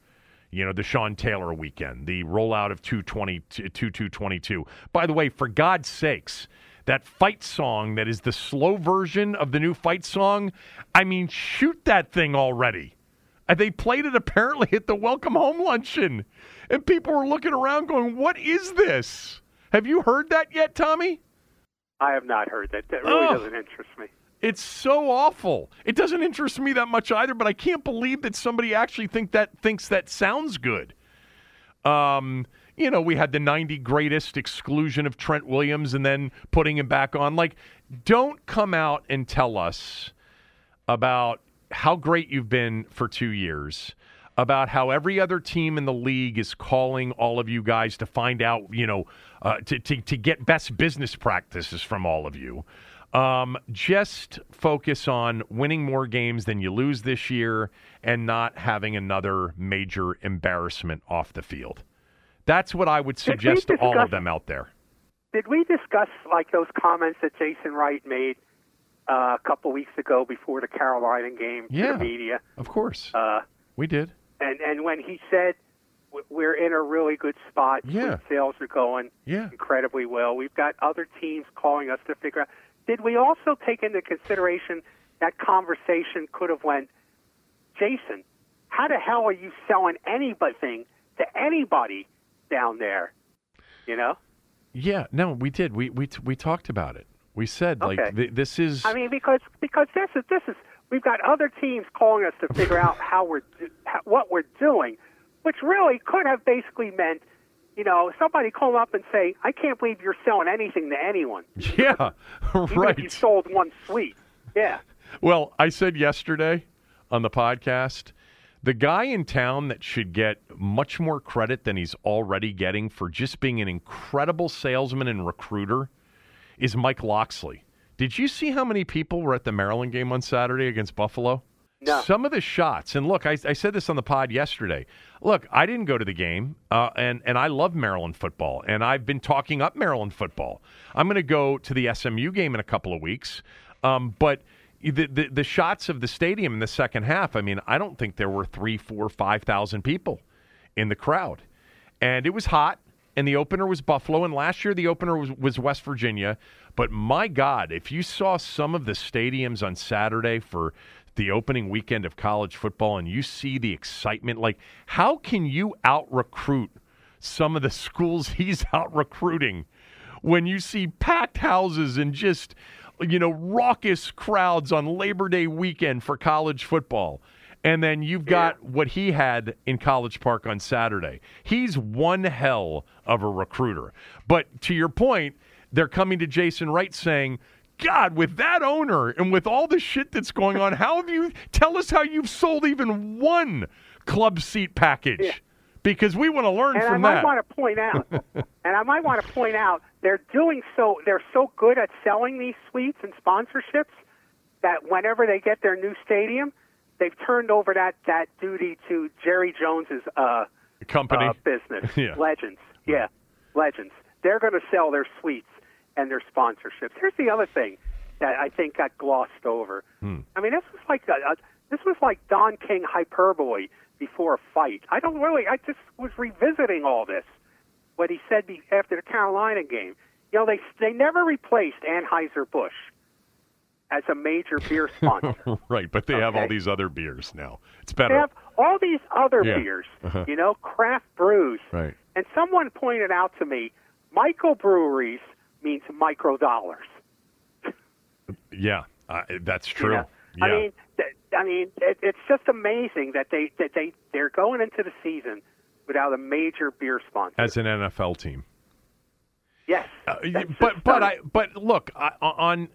you know, the Sean Taylor weekend, the rollout of 220, 2222. By the way, for God's sakes, that fight song that is the slow version of the new fight song, I mean, shoot that thing already. They played it apparently at the Welcome Home Luncheon. And people were looking around going, What is this? Have you heard that yet, Tommy? I have not heard that. That really Oh. doesn't interest me. It's so awful. It doesn't interest me that much either, but I can't believe that somebody actually think that thinks that sounds good. Um, you know, we had the 90 greatest exclusion of Trent Williams and then putting him back on. Like, don't come out and tell us about how great you've been for two years, about how every other team in the league is calling all of you guys to find out, you know, uh, to, to, to get best business practices from all of you. Um, just focus on winning more games than you lose this year and not having another major embarrassment off the field. That's what I would suggest to all of them out there. Did we discuss like those comments that Jason Wright made uh, a couple weeks ago before the Carolina game to the media? Of course. Uh, we did. And and when he said we're in a really good spot, Yeah. sales are going Yeah. incredibly well. We've got other teams calling us to figure out. Did we also take into consideration that conversation could have went, Jason? How the hell are you selling anything to anybody down there? You know. Yeah, no, we did. We we we talked about it. We said like th- this is I mean, because because this is this is we've got other teams calling us to figure out how we're do- how, what we're doing, which really could have basically meant, you know, somebody call up and say, "I can't believe you're selling anything to anyone, yeah, even if you right. sold one suite." Yeah, Well, I said yesterday on the podcast, the guy in town that should get much more credit than he's already getting for just being an incredible salesman and recruiter is Mike Locksley. Did you see how many people were at the Maryland game on Saturday against Buffalo? No. Some of the shots, and look, I, I said this on the pod yesterday. Look, I didn't go to the game, uh, and and I love Maryland football, and I've been talking up Maryland football. I'm going to go to the SMU game in a couple of weeks, um, but the, the the shots of the stadium in the second half. I mean, I don't think there were three, four, five thousand people in the crowd, and it was hot. And the opener was Buffalo, and last year the opener was, was West Virginia. But my God, if you saw some of the stadiums on Saturday for the opening weekend of college football and you see the excitement, like how can you out recruit some of the schools he's out recruiting when you see packed houses and just you know raucous crowds on Labor Day weekend for college football? And then you've got yeah. what he had in College Park on Saturday. He's one hell of a recruiter. But to your point, they're coming to Jason Wright saying, God, with that owner and with all the shit that's going on, how have you tell us how you've sold even one club seat package? Yeah. Because we want to learn and from that. And I might want to point out, and I might want to point out, they're doing so. They're so good at selling these suites and sponsorships that whenever they get their new stadium, they've turned over that that duty to Jerry Jones's uh, company uh, business. yeah. Legends, yeah, legends. They're going to sell their suites and their sponsorships. Here's the other thing that I think got glossed over. Hmm. I mean, this was like a, a, this was like Don King hyperbole before a fight. I don't really. I just was revisiting all this. What he said after the Carolina game. You know, they they never replaced Anheuser Busch as a major beer sponsor. right, but they okay? have all these other beers now. It's better. They have all these other yeah. beers, uh-huh. you know, craft brews. Right. And someone pointed out to me, microbreweries means micro dollars. yeah, uh, that's true. You know? yeah. I mean, th- I mean, it, it's just amazing that they that they they're going into the season without a major beer sponsor as an NFL team. Yes, uh, but but I but look I, on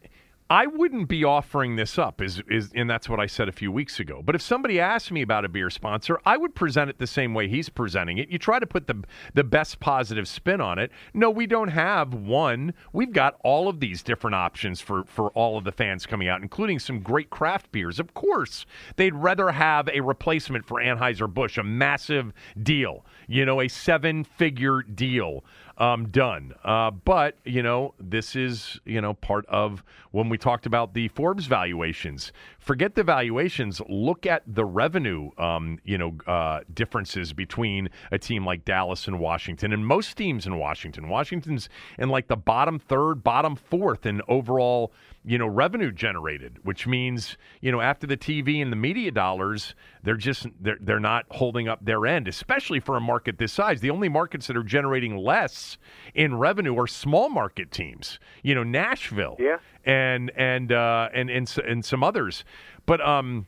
I wouldn't be offering this up, is, is, and that's what I said a few weeks ago. But if somebody asked me about a beer sponsor, I would present it the same way he's presenting it. You try to put the the best positive spin on it. No, we don't have one. We've got all of these different options for for all of the fans coming out, including some great craft beers. Of course, they'd rather have a replacement for Anheuser Busch, a massive deal. You know, a seven figure deal um, done. Uh, but you know, this is you know part of when we talked about the Forbes valuations. Forget the valuations. Look at the revenue. Um, you know, uh, differences between a team like Dallas and Washington, and most teams in Washington. Washington's in like the bottom third, bottom fourth in overall you know, revenue generated, which means, you know, after the TV and the media dollars, they're just they're they're not holding up their end, especially for a market this size. The only markets that are generating less in revenue are small market teams. You know, Nashville, yeah, and and uh, and and and some others. But um,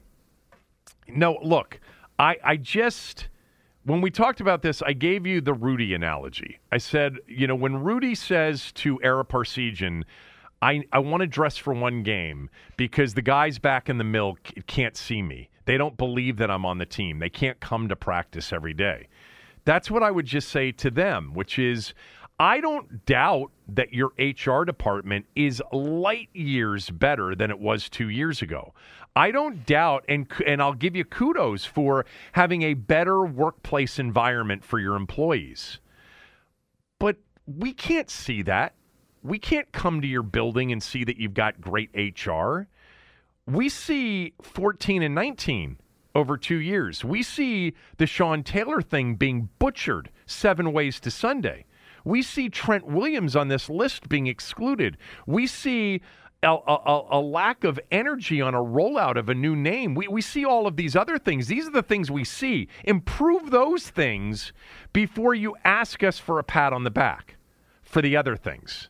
no, look, I I just when we talked about this, I gave you the Rudy analogy. I said, you know, when Rudy says to Ara Parseghian, I, I want to dress for one game because the guys back in the mill can't see me. They don't believe that I'm on the team. They can't come to practice every day. That's what I would just say to them, which is I don't doubt that your HR department is light years better than it was two years ago. I don't doubt, and and I'll give you kudos for having a better workplace environment for your employees. But we can't see that we can't come to your building and see that you've got great HR. We see 14 and 19 over two years. We see the Sean Taylor thing being butchered seven ways to Sunday. We see Trent Williams on this list being excluded. We see a, a, a, lack of energy on a rollout of a new name. We, we see all of these other things. These are the things we see. Improve those things before you ask us for a pat on the back for the other things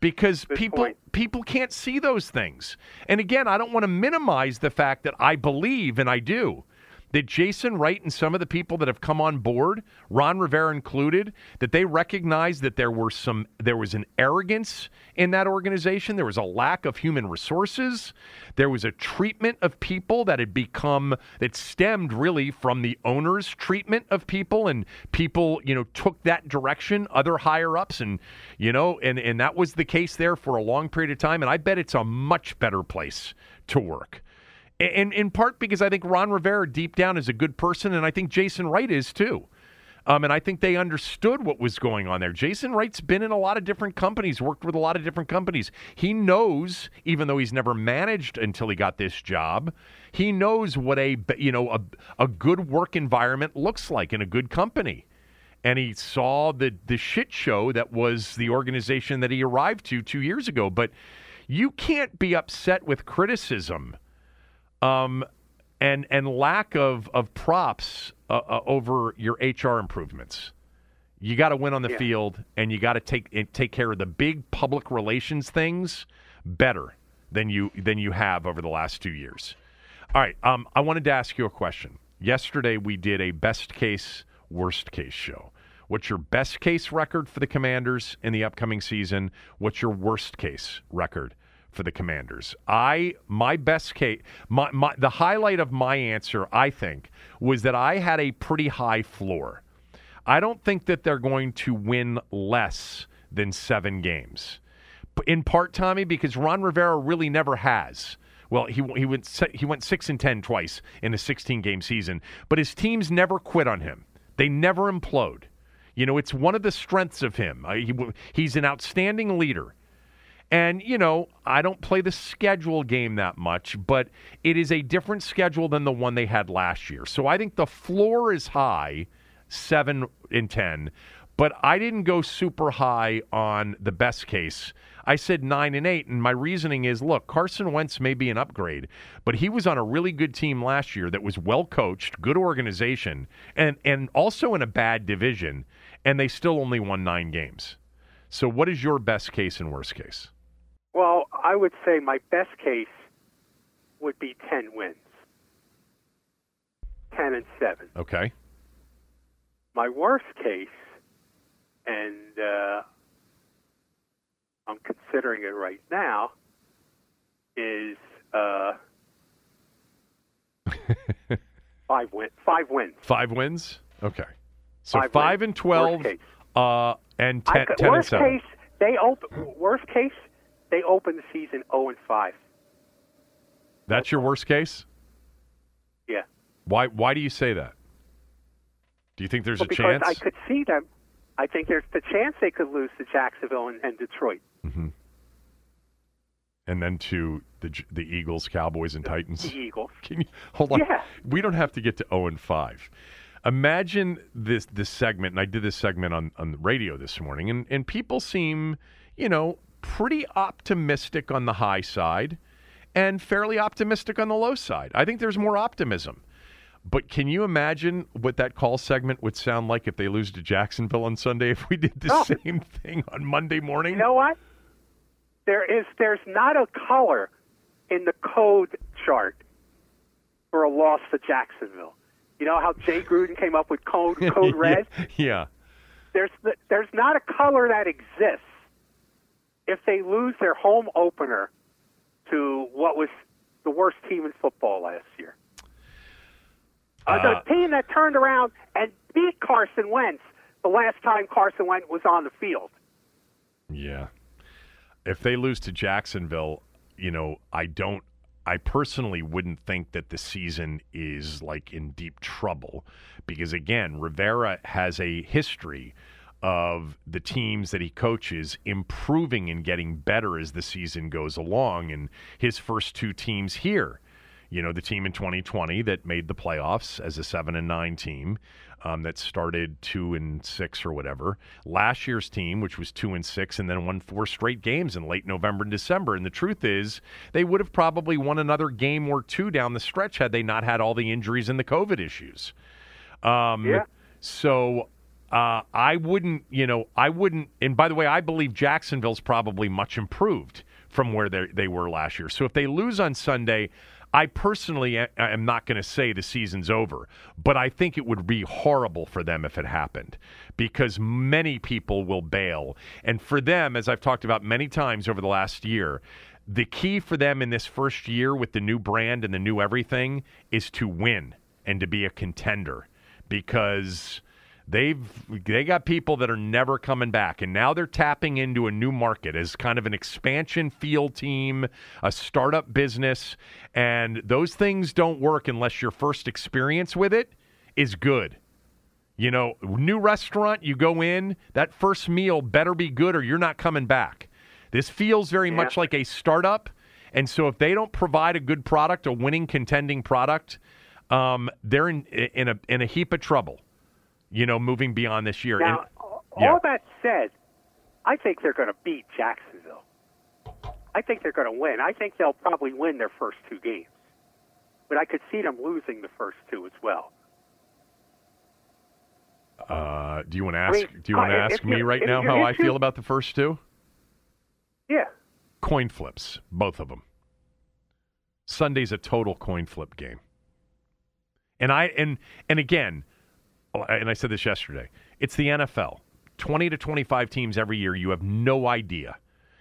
because people point. people can't see those things. And again, I don't want to minimize the fact that I believe and I do that Jason Wright and some of the people that have come on board, Ron Rivera included, that they recognize that there were some there was an arrogance in that organization, there was a lack of human resources, there was a treatment of people that had become that stemmed really from the owner's treatment of people and people, you know, took that direction, other higher ups and you know, and and that was the case there for a long period of time and I bet it's a much better place to work. And in part because I think Ron Rivera deep down is a good person, and I think Jason Wright is too. Um, and I think they understood what was going on there. Jason Wright's been in a lot of different companies, worked with a lot of different companies. He knows, even though he's never managed until he got this job, he knows what a you know a, a good work environment looks like in a good company. And he saw the the shit show that was the organization that he arrived to two years ago. But you can't be upset with criticism um, and and lack of of props uh, uh, over your HR improvements. You got to win on the Yeah. field, and you got to take take care of the big public relations things better than you than you have over the last two years. All right. Um, I wanted to ask you a question. Yesterday we did a best case, worst case show. What's your best case record for the Commanders in the upcoming season? What's your worst case record for the Commanders? I my best case, my, my the highlight of my answer, I think, was that I had a pretty high floor. I don't think that they're going to win less than seven games. In part, Tommy, because Ron Rivera really never has. Well, he he went he went six and ten twice in a 16 game season, but his teams never quit on him. They never implode. You know, it's one of the strengths of him. He, he's an outstanding leader. And, you know, I don't play the schedule game that much, but it is a different schedule than the one they had last year. So I think the floor is high, 7 in 10, but I didn't go super high on the best case. I said 9 and 8 and my reasoning is look, Carson Wentz may be an upgrade, but he was on a really good team last year that was well coached, good organization, and and also in a bad division and they still only won nine games. So, what is your best case and worst case? Well, I would say my best case would be 10 wins 10 and 7. Okay. My worst case, and uh, I'm considering it right now, is uh, five, win- five wins. Five wins? Okay. So five, five and twelve, uh, and ten, could, 10 worst and seven. case, they open. Worst case, they open the season zero and five. That's your worst case. Yeah. Why? Why do you say that? Do you think there's well, a because chance? I could see them. I think there's the chance they could lose to Jacksonville and, and Detroit. Mm-hmm. And then to the the Eagles, Cowboys, and Titans. The Eagles. Can you hold on? Yeah. We don't have to get to zero and five. Imagine this this segment, and I did this segment on on the radio this morning, and and people seem, you know, pretty optimistic on the high side, and fairly optimistic on the low side. I think there's more optimism. But can you imagine what that call segment would sound like if they lose to Jacksonville on Sunday if we did the Oh. same thing on Monday morning? You know what? There is there's not a color in the code chart for a loss to Jacksonville. You know how Jay Gruden came up with code code red? yeah. There's there's not a color that exists if they lose their home opener to what was the worst team in football last year. Uh, Uh, the team that turned around and beat Carson Wentz the last time Carson Wentz was on the field. Yeah. If they lose to Jacksonville, you know, I don't I personally wouldn't think that the season is like in deep trouble because again, Rivera has a history of the teams that he coaches improving and getting better as the season goes along. And his first two teams here you know the team in 2020 that made the playoffs as a 7 and 9 team um, that started 2 and 6 or whatever last year's team which was 2 and 6 and then won four straight games in late November and December. And the truth is they would have probably won another game or two down the stretch had they not had all the injuries and the covid issues. Um, Yeah. so uh, I wouldn't, you know, I wouldn't. And by the way, I believe Jacksonville's probably much improved from where they they were last year. So if they lose on Sunday, I personally am not going to say the season's over, but I think it would be horrible for them if it happened because many people will bail. And for them, as I've talked about many times over the last year, the key for them in this first year with the new brand and the new everything is to win and to be a contender because they've they got people that are never coming back and now they're tapping into a new market as kind of an expansion field team a startup business and those things don't work unless your first experience with it is good. You know new restaurant you go in that first meal better be good or you're not coming back. This feels very much like a startup and so if they don't provide a good product a winning contending product um, they're in in a in a heap of trouble you know, moving beyond this year. Now, And- all yeah. that said, I think they're going to beat Jacksonville. I think they're going to win. I think they'll probably win their first two games. But I could see them losing the first two as well. uh, do you want to ask? mean, do you want to uh, ask me right now how I feel about the first two? Yeah. Coin flips, both of them. Sunday's a total coin flip game. And I and and again, Oh, and I said this yesterday. It's the NFL. 20 to 25 teams every year. You have no idea.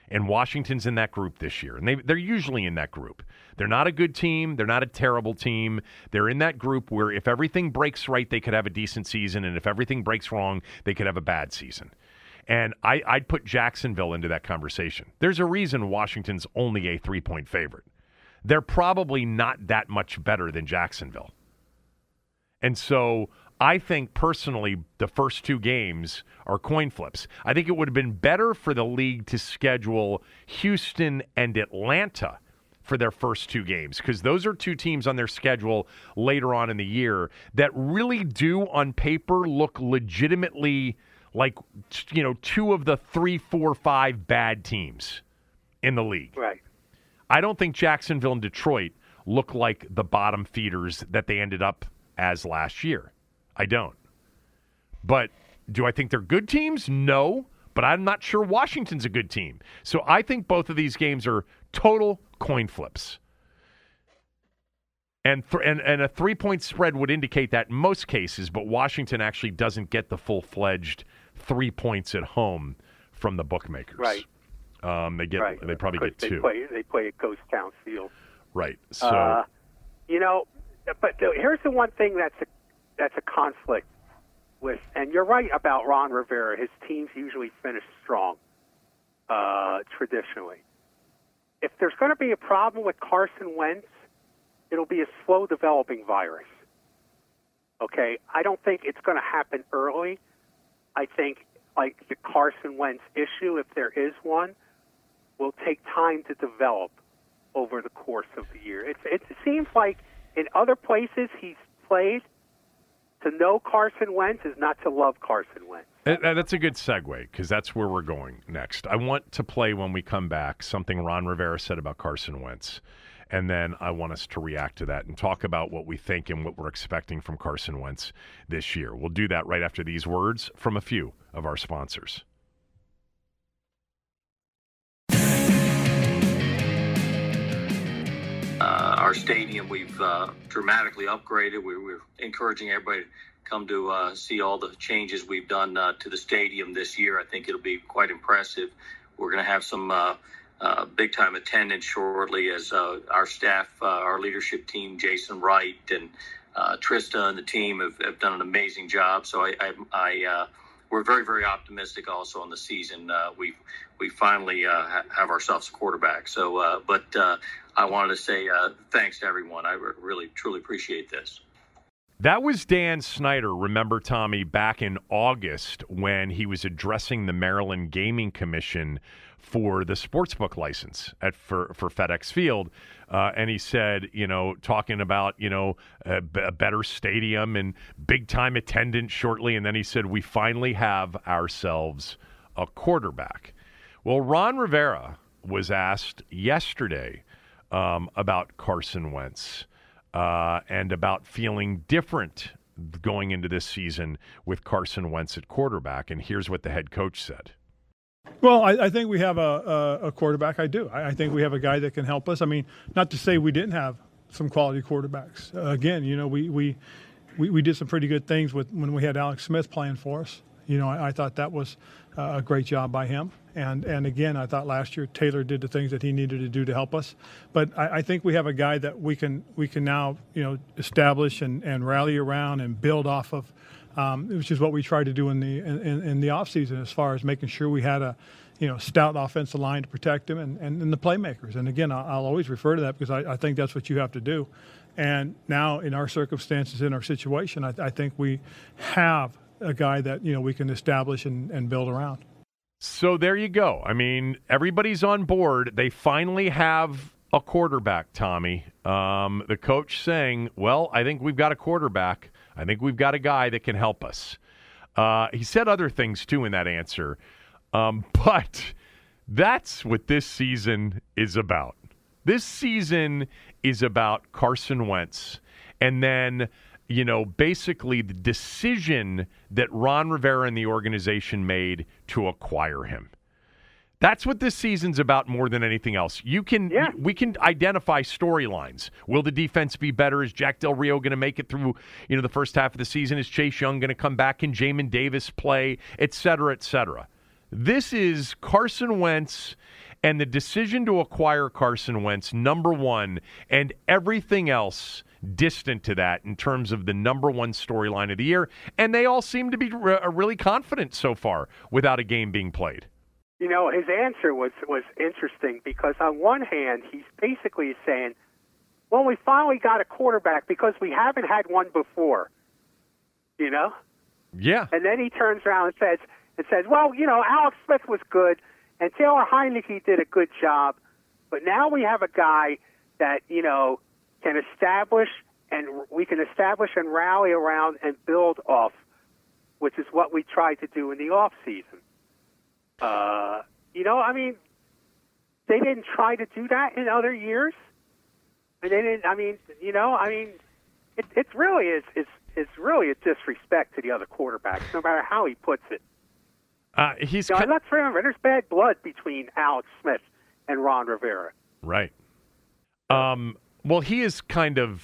And Washington's in that group this year. And they, they're usually in that group. They're not a good team. They're not a terrible team. They're in that group where if everything breaks right, they could have a decent season. And if everything breaks wrong, they could have a bad season. And I, I'd put Jacksonville into that conversation. There's a reason Washington's only a three point favorite. They're probably not that much better than Jacksonville. And so I think personally, the first two games are coin flips. I think it would have been better for the league to schedule Houston and Atlanta for their first two games because those are two teams on their schedule later on in the year that really do, on paper, look legitimately like you know two of the three, four, five bad teams in the league. Right. I don't think Jacksonville and Detroit look like the bottom feeders that they ended up as last year. I don't. But do I think they're good teams? No. But I'm not sure Washington's a good team. So I think both of these games are total coin flips. And, th- and, and a three point spread would indicate that in most cases, but Washington actually doesn't get the full fledged three points at home from the bookmakers. Right. Um, they get right. they probably get they two. Play, they play at Ghost Town Field. Right. So Uh, you know, but here's the one thing that's a, that's a conflict with, and you're right about Ron Rivera. His teams usually finish strong, uh, traditionally. If there's going to be a problem with Carson Wentz, it'll be a slow developing virus. Okay, I don't think it's going to happen early. I think like the Carson Wentz issue, if there is one, will take time to develop over the course of the year. It, it seems like in other places he's played, to know Carson Wentz is not to love Carson Wentz. That- that- That's a good segue because that's where we're going next. I want to play when we come back something Ron Rivera said about Carson Wentz. And then I want us to react to that and talk about what we think and what we're expecting from Carson Wentz this year. We'll do that right after these words from a few of our sponsors. Our stadium we've uh, dramatically upgraded. We, we're encouraging everybody to come to uh, see all the changes we've done uh, to the stadium this year. I think it'll be quite impressive. We're going to have some uh, uh, big time attendance shortly as uh, our staff, our leadership team, Jason Wright and Trista and the team have, have done an amazing job. So I, I, I we're very, very optimistic also on the season. We we finally ha- have ourselves a quarterback. So, but I wanted to say uh, thanks to everyone. I re- really, truly appreciate this. That was Dan Snyder, remember, Tommy, back in August when he was addressing the Maryland Gaming Commission for the sportsbook license at for, for FedEx Field. Uh, and he said, you know, talking about, you know, a, b- a better stadium and big time attendance shortly. And then he said, we finally have ourselves a quarterback. Well, Ron Rivera was asked yesterday um, about Carson Wentz uh, and about feeling different going into this season with Carson Wentz at quarterback. And here's what the head coach said. Well, I, I think we have a, a, a quarterback. I do. I, I think we have a guy that can help us. I mean, not to say we didn't have some quality quarterbacks. Uh, again, you know, we, we, we, we did some pretty good things with when we had Alex Smith playing for us. You know, I, I thought that was a great job by him. And and again, I thought last year Taylor did the things that he needed to do to help us. But I, I think we have a guy that we can we can now you know establish and, and rally around and build off of um, which is what we tried to do in the in, in the offseason as far as making sure we had a you know stout offensive line to protect him and, and, and the playmakers. And again, I'll, I'll always refer to that because I, I, think that's what you have to do. And now, in our circumstances, in our situation, I, I think we have a guy that you know we can establish and, and build around. So there you go. I mean, everybody's on board. They finally have a quarterback, Tommy. Um, the coach saying, Well, I think we've got a quarterback. I think we've got a guy that can help us. Uh, he said other things too in that answer. Um, but that's what this season is about. This season is about Carson Wentz. And then you know, basically the decision that Ron Rivera and the organization made to acquire him. That's what this season's about more than anything else. You can Yeah. we can identify storylines. Will the defense be better? Is Jack Del Rio going to make it through, you know, the first half of the season? Is Chase Young going to come back? Can Jamin Davis play, et cetera, et cetera? This is Carson Wentz and the decision to acquire Carson Wentz, number one, and everything else distant to that in terms of the number one storyline of the year. And they all seem to be re- uh, really confident so far without a game being played. You know, his answer was was interesting because on one hand, he's basically saying, "Well, we finally got a quarterback because we haven't had one before." You know, Yeah. and then he turns around and says, "and says, well, you know, Alex Smith was good, and Taylor Heinicke did a good job, but now we have a guy that you know can establish and we can establish and rally around and build off, which is what we tried to do in the off season." Uh, you know, I mean, they didn't try to do that in other years, and they didn't. I mean, you know, I mean, it, it really is is is really a disrespect to the other quarterbacks, no matter how he puts it. Uh, he's You know, let's remember, there's bad blood between Alex Smith and Ron Rivera. Right. Um, well, he has kind of,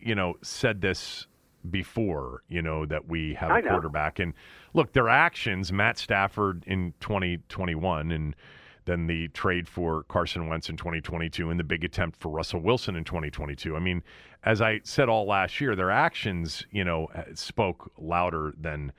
you know, said this before, you know, that we have I a know. quarterback. And look, their actions, Matt Stafford in 2021 and then the trade for Carson Wentz in 2022 and the big attempt for Russell Wilson in 2022. I mean, as I said all last year, their actions, you know, spoke louder than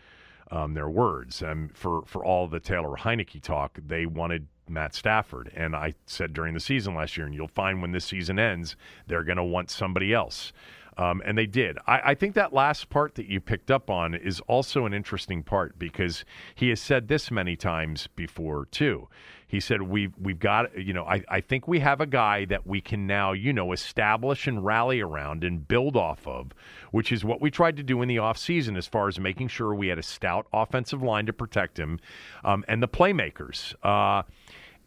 um, their words. Um, for for all the Taylor Heinicke talk, they wanted Matt Stafford, and I said during the season last year, and you'll find when this season ends, they're going to want somebody else. Um, and they did. I, I think that last part that you picked up on is also an interesting part because he has said this many times before too. He said we've we've got you know I, I think we have a guy that we can now you know establish and rally around and build off of, which is what we tried to do in the offseason as far as making sure we had a stout offensive line to protect him, um, and the playmakers. Uh,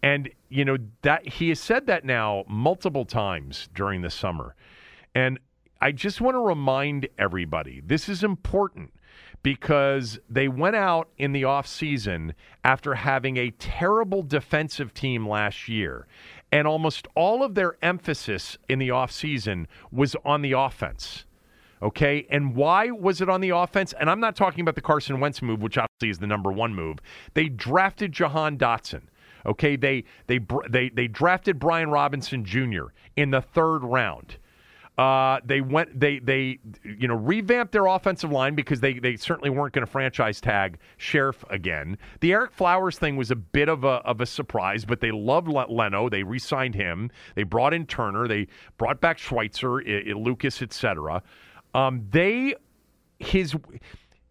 and you know that he has said that now multiple times during the summer. And I just want to remind everybody this is important because they went out in the offseason after having a terrible defensive team last year. And almost all of their emphasis in the offseason was on the offense. Okay. And why was it on the offense? And I'm not talking about the Carson Wentz move, which obviously is the number one move. They drafted Jahan Dotson. Okay. They they they they drafted Brian Robinson Jr. in the third round. Uh, they went they they you know revamped their offensive line because they they certainly weren't going to franchise tag Scherff again. The Ereck Flowers thing was a bit of a of a surprise, but they loved Leno. They re-signed him. They brought in Turner. They brought back Schweitzer, I- I- Lucas, etc. Um, they his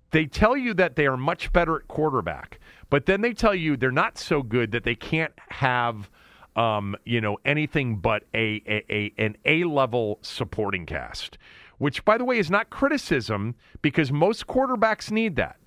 they tell you that they are much better at quarterback, but then they tell you they're not so good that they can't have um, you know anything but a, a, a an A level supporting cast, which by the way is not criticism because most quarterbacks need that,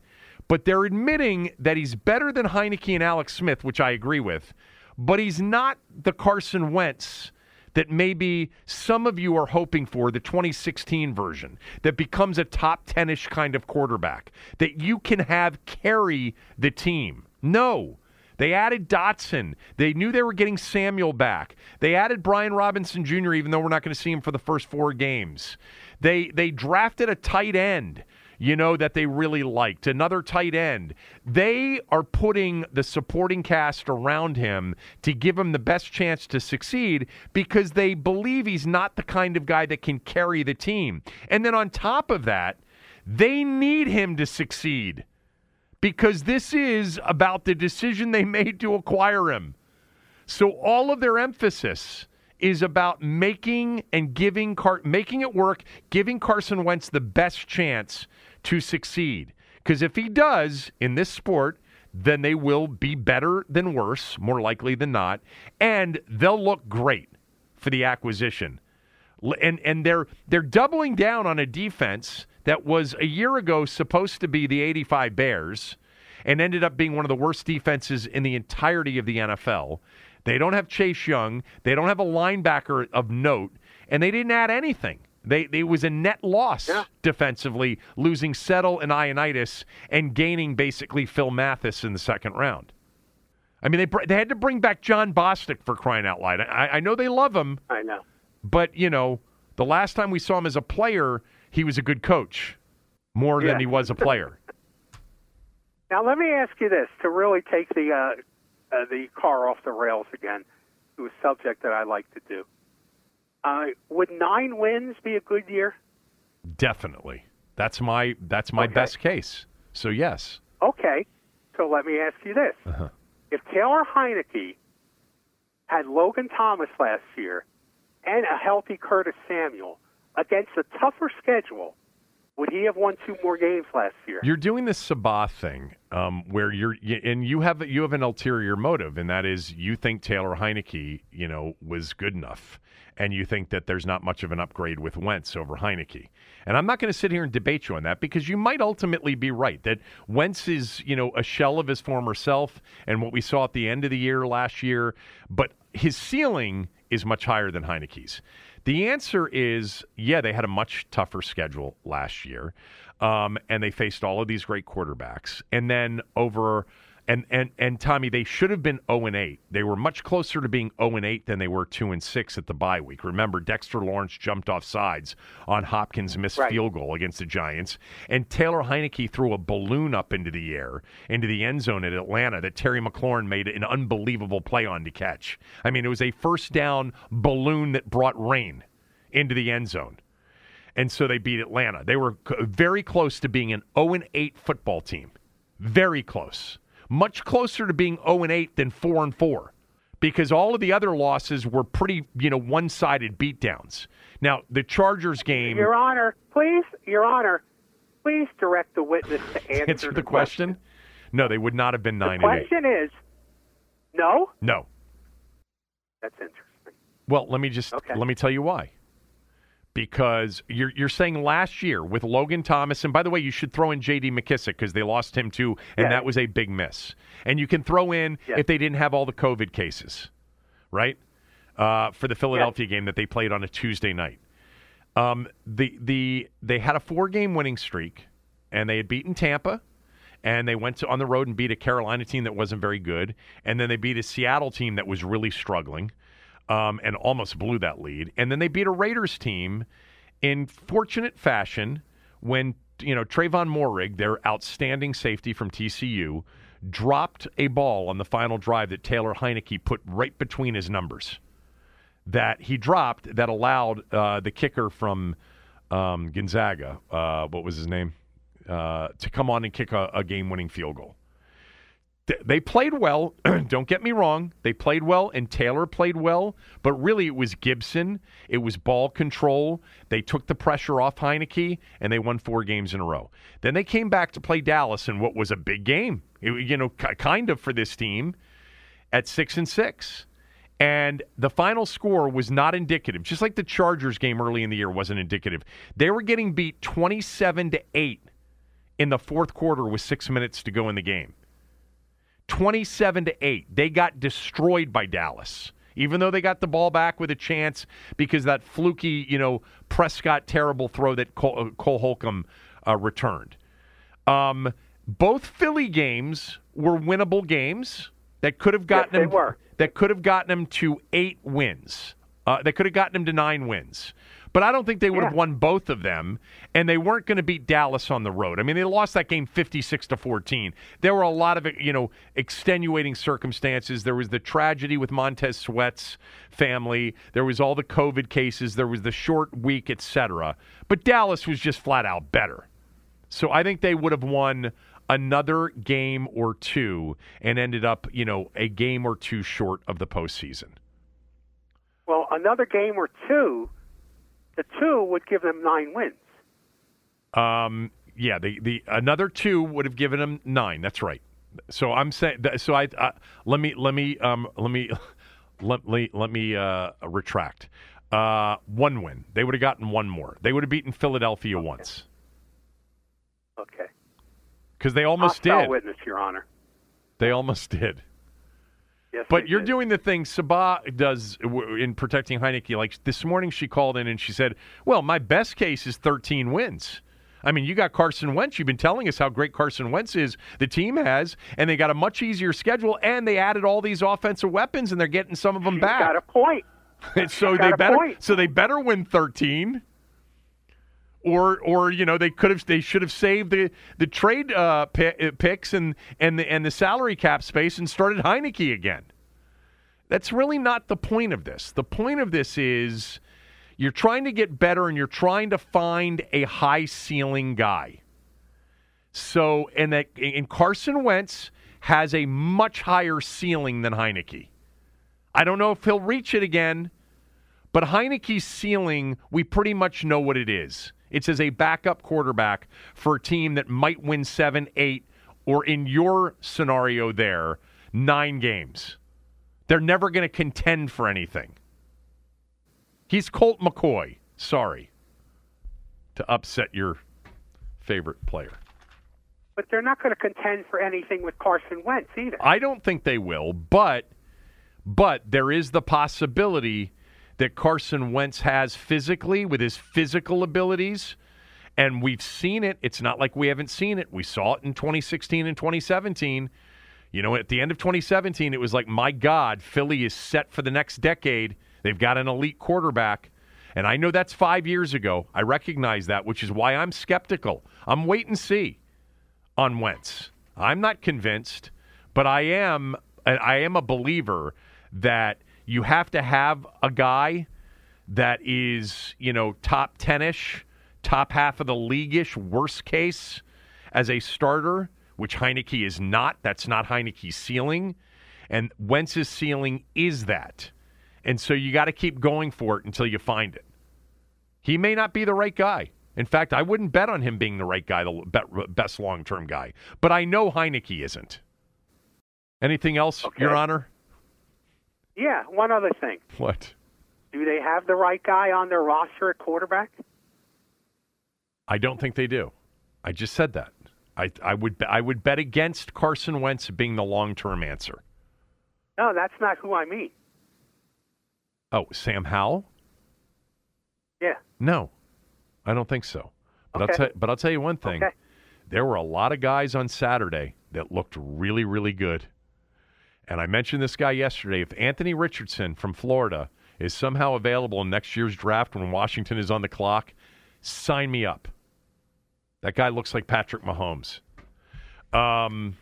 but they're admitting that he's better than Heinicke and Alex Smith, which I agree with, but he's not the Carson Wentz that maybe some of you are hoping for the 2016 version that becomes a top 10 ish kind of quarterback that you can have carry the team. No. They added Dotson. They knew they were getting Samuel back. They added Brian Robinson Jr., even though we're not going to see him for the first four games. They they drafted a tight end you know, that they really liked, another tight end. They are putting the supporting cast around him to give him the best chance to succeed because they believe he's not the kind of guy that can carry the team. And then on top of that, they need him to succeed because this is about the decision they made to acquire him. So all of their emphasis is about making and giving Car- making it work, giving Carson Wentz the best chance to succeed. Because if he does in this sport, then they will be better than worse, more likely than not, and they'll look great for the acquisition. And and they're they're doubling down on a defense that was a year ago supposed to be the 85 Bears and ended up being one of the worst defenses in the entirety of the NFL. They don't have Chase Young, they don't have a linebacker of note, and they didn't add anything. They, they was a net loss Yeah. defensively, losing Settle and Ioannidis and gaining basically Phil Mathis in the second round. I mean, they br- they had to bring back Jon Bostic for crying out loud. I, I know they love him, I know. but you know, the last time we saw him as a player, he was a good coach more Yeah. than he was a player. Now let me ask you this to really take the uh, uh, the car off the rails again to a subject that I like to do. Uh, would nine wins be a good year? Definitely, that's my that's my Okay. best case. So yes, Okay, so let me ask you this: Uh-huh. If Taylor Heinicke had Logan Thomas last year and a healthy Curtis Samuel against a tougher schedule, would he have won two more games last year? You're doing this Sabah thing, um, where you're, and you have you have an ulterior motive, and that is you think Taylor Heinicke, you know, was good enough, and you think that there's not much of an upgrade with Wentz over Heinicke. And I'm not going to sit here and debate you on that because you might ultimately be right that Wentz is, you know, a shell of his former self and what we saw at the end of the year last year, but his ceiling is much higher than Heinicke's. The answer is yeah, they had a much tougher schedule last year, um, and they faced all of these great quarterbacks. And then over and and and Tommy, they should have been zero and eight. They were much closer to being zero and eight than they were two and six at the bye week. Remember, Dexter Lawrence jumped off sides on Hopkins' missed Right. field goal against the Giants, and Taylor Heinicke threw a balloon up into the air into the end zone at Atlanta that Terry McLaurin made an unbelievable play on to catch. I mean, it was a first down balloon that brought rain into the end zone. And so they beat Atlanta. They were very close to being an 0 and 8 football team. Very close. Much closer to being 0 and 8 than 4 and 4 because all of the other losses were pretty, you know, one-sided beatdowns. Now, the Chargers game Your Honor, please, Your Honor, please direct the witness to answer, answer the question. No, they would not have been 9 The and 8. question is, no. No. That's interesting. Well, let me just Okay. let me tell you why. Because you're you're saying last year with Logan Thomas, and by the way, you should throw in J.D. McKissic because they lost him too, and that was a big miss. And you can throw in if they didn't have all the COVID cases, right? Uh, for the Philadelphia game that they played on a Tuesday night. Um, the the they had a four game winning streak, and they had beaten Tampa, and they went to, on the road and beat a Carolina team that wasn't very good, and then they beat a Seattle team that was really struggling, um, and almost blew that lead, and then they beat a Raiders team in fortunate fashion when you know Trevon Moehrig, their outstanding safety from TCU, dropped a ball on the final drive that Taylor Heinicke put right between his numbers that he dropped that allowed uh, the kicker from um, Gonzaga, uh, what was his name, uh, to come on and kick a, a game-winning field goal. Th- They played well. Don't get me wrong. They played well, and Taylor played well. But really, it was Gibson. It was ball control. They took the pressure off Heinicke, and they won four games in a row. Then they came back to play Dallas in what was a big game. You know, ki- kind of for this team at six and six. And the final score was not indicative, just like the Chargers game early in the year wasn't indicative. They were getting beat 27 to 8 in the fourth quarter with six minutes to go in the game. 27 to 8. They got destroyed by Dallas. Even though they got the ball back with a chance because that fluky, you know, Prescott terrible throw that Cole, uh, Cole Holcomb uh, returned. Um, both Philly games were winnable games that could have gotten they them were. that could have gotten them to eight wins. Uh, that could have gotten them to nine wins. But I don't think they would have won both of them, and they weren't going to beat Dallas on the road. I mean, they lost that game 56 to 14. There were a lot of, you know, extenuating circumstances. There was the tragedy with Montez Sweat's family. There was all the COVID cases. There was the short week, etc. But Dallas was just flat out better. So I think they would have won another game or two and ended up, you know, a game or two short of the postseason. Well, another game or two, the two would give them nine wins. Um, yeah, the the another two would have given them nine. That's right. So I'm saying. So I uh, let me let me um let me let me let me uh, retract. Uh, one win. They would have gotten one more. They would have beaten Philadelphia once Okay. because they almost Hostile did. witness, Your Honor. They almost did. Yes, But you're did. doing the thing Sabah does in protecting Heinicke. Like this morning, she called in and she said, "Well, my best case is 13 wins." I mean, you got Carson Wentz. You've been telling us how great Carson Wentz is. The team has, and they got a much easier schedule, and they added all these offensive weapons, and they're getting some of them She's back. got a point. so they better, point. so they better win thirteen. Or, or you know, they could have, they should have saved the the trade uh, uh, picks and and the and the salary cap space and started Heinicke again. That's really not the point of this. The point of this is you're trying to get better and you're trying to find a high ceiling guy. So, and that and Carson Wentz has a much higher ceiling than Heinicke. I don't know if he'll reach it again, but Heinicke's ceiling, we pretty much know what it is. It's as a backup quarterback for a team that might win seven, eight, or in your scenario there, nine games. They're never going to contend for anything. He's Colt McCoy. Sorry to upset your favorite player. But they're not going to contend for anything with Carson Wentz either. I don't think they will, but but there is the possibility that Carson Wentz has physically with his physical abilities and we've seen it. It's not like we haven't seen it. We saw it in 2016 and 2017. You know, at the end of 2017, it was like, my God, Philly is set for the next decade. They've got an elite quarterback. And I know that's five years ago. I recognize that, which is why I'm skeptical. I'm wait and see on Wentz. I'm not convinced, but I am I am a believer that you have to have a guy that is, you know, top 10ish, top half of the league-ish, worst case as a starter, which Heinicke is not. That's not Heinicke's ceiling. And Wentz's ceiling is that. And so you got to keep going for it until you find it. He may not be the right guy. In fact, I wouldn't bet on him being the right guy, the best long term guy. But I know Heinicke isn't. Anything else, Okay. Your Honor? Yeah, one other thing. What? Do they have the right guy on their roster at quarterback? I don't think they do. I just said that. I, I would I would bet against Carson Wentz being the long term answer. No, that's not who I mean. Oh, Sam Howell? Yeah. No, I don't think so. But I'll Okay. tell but I'll tell you one thing. Okay. There were a lot of guys on Saturday that looked really really good. And I mentioned this guy yesterday. If Anthony Richardson from Florida is somehow available in next year's draft when Washington is on the clock, sign me up. That guy looks like Patrick Mahomes. Um,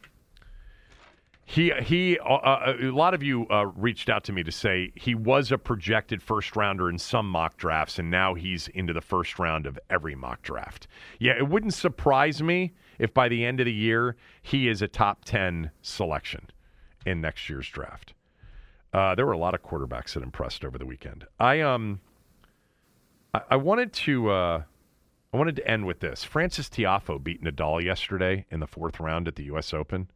he he. Uh, uh, a lot of you uh, reached out to me to say he was a projected first rounder in some mock drafts, and now he's into the first round of every mock draft. Yeah, it wouldn't surprise me if by the end of the year he is a top ten selection in next year's draft. Uh, there were a lot of quarterbacks that impressed over the weekend. I um, I, I wanted to uh, I wanted to end with this. Frances Tiafoe beat Nadal yesterday in the fourth round at the U.S. Open.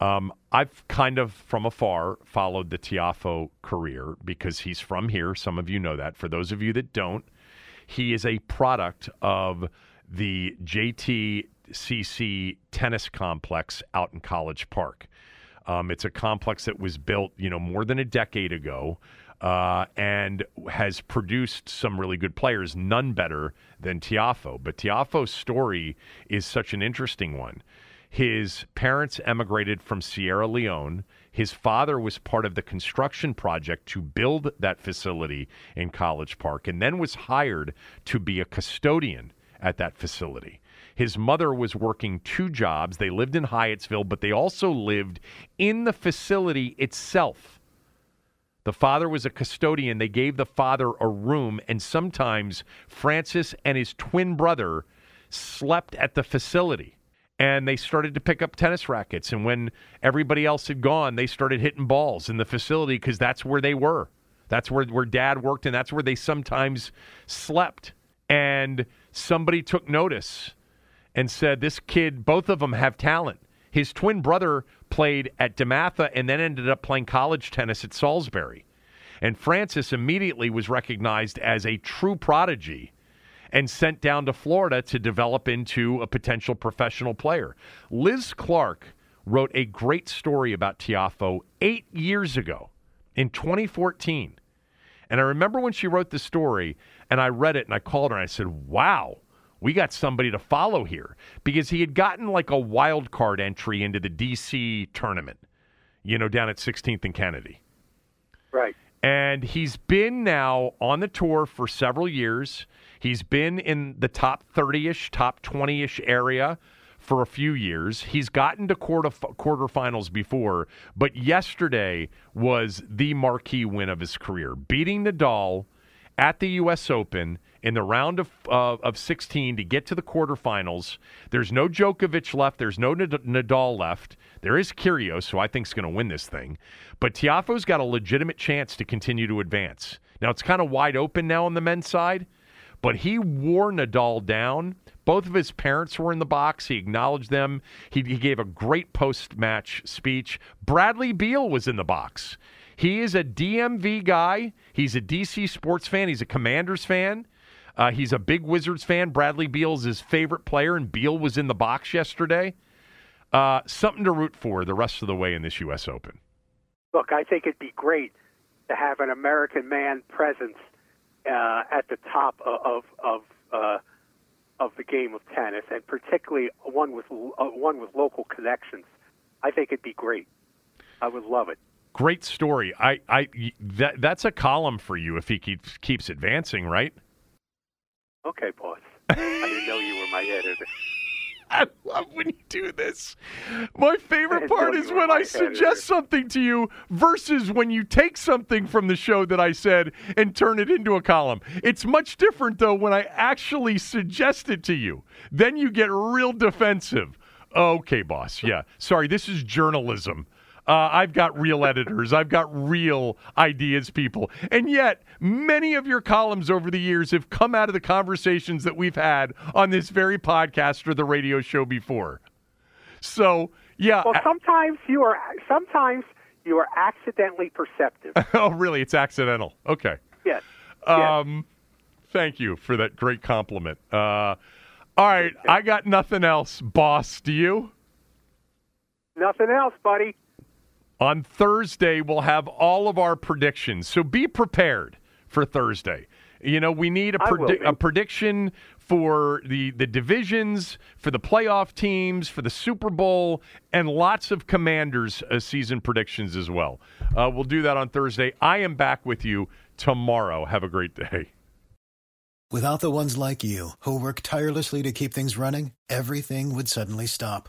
Um, I've kind of from afar followed the Tiafoe career because he's from here. Some of you know that. For those of you that don't, he is a product of the JTCC tennis complex out in College Park. Um, it's a complex that was built, you know, more than a decade ago, uh, and has produced some really good players. None better than Tiafoe. But Tiafoe's story is such an interesting one. His parents emigrated from Sierra Leone. His father was part of the construction project to build that facility in College Park and then was hired to be a custodian at that facility. His mother was working two jobs. They lived in Hyattsville, but they also lived in the facility itself. The father was a custodian. They gave the father a room, and sometimes Frances and his twin brother slept at the facility. And they started to pick up tennis rackets. And when everybody else had gone, they started hitting balls in the facility because that's where they were. That's where, where dad worked, and that's where they sometimes slept. And somebody took notice and said, This kid, both of them have talent. His twin brother played at DeMatha and then ended up playing college tennis at Salisbury. And Frances immediately was recognized as a true prodigy and sent down to Florida to develop into a potential professional player. Liz Clarke wrote a great story about Tiafoe eight years ago in 2014. And I remember when she wrote the story and I read it and I called her and I said, Wow, we got somebody to follow here because he had gotten like a wild card entry into the DC tournament, you know, down at 16th and Kennedy. Right. And he's been now on the tour for several years. He's been in the top 30 ish, top 20 ish area for a few years. He's gotten to quarter quarterfinals before, but yesterday was the marquee win of his career, beating Nadal at the U.S. Open in the round of uh, of 16 to get to the quarterfinals. There's no Djokovic left. There's no Nadal left. There is Kyrgios, who I think is going to win this thing. But Tiafoe's got a legitimate chance to continue to advance. Now it's kind of wide open now on the men's side, but he wore Nadal down. Both of his parents were in the box. He acknowledged them. He, he gave a great post match speech. Bradley Beal was in the box. He is a DMV guy. He's a DC sports fan. He's a Commanders fan. Uh, he's a big Wizards fan. Bradley Beal's his favorite player, and Beal was in the box yesterday. Uh, something to root for the rest of the way in this U.S. Open. Look, I think it'd be great to have an American man presence uh, at the top of of uh, of the game of tennis, and particularly one with uh, one with local connections. I think it'd be great. I would love it. Great story. I, I that that's a column for you if he keeps keeps advancing, right? Okay, boss. I didn't know you were my editor. I love when you do this. My favorite part is when I suggest editor. something to you versus when you take something from the show that I said and turn it into a column. It's much different, though, when I actually suggest it to you. Then you get real defensive. Okay, boss. Yeah. Sorry, this is journalism. Uh, I've got real editors. I've got real ideas, people. And yet, many of your columns over the years have come out of the conversations that we've had on this very podcast or the radio show before. So, yeah. Well, sometimes you are. Sometimes you are accidentally perceptive. oh, really? It's accidental. Okay. Yes. Um, yes. Thank you for that great compliment. Uh, all right, I got nothing else, boss. Do you? Nothing else, buddy. On Thursday, we'll have all of our predictions. So be prepared for Thursday. You know, we need a, predi- a prediction for the, the divisions, for the playoff teams, for the Super Bowl, and lots of Commanders uh, season predictions as well. Uh, we'll do that on Thursday. I am back with you tomorrow. Have a great day. Without the ones like you, who work tirelessly to keep things running, everything would suddenly stop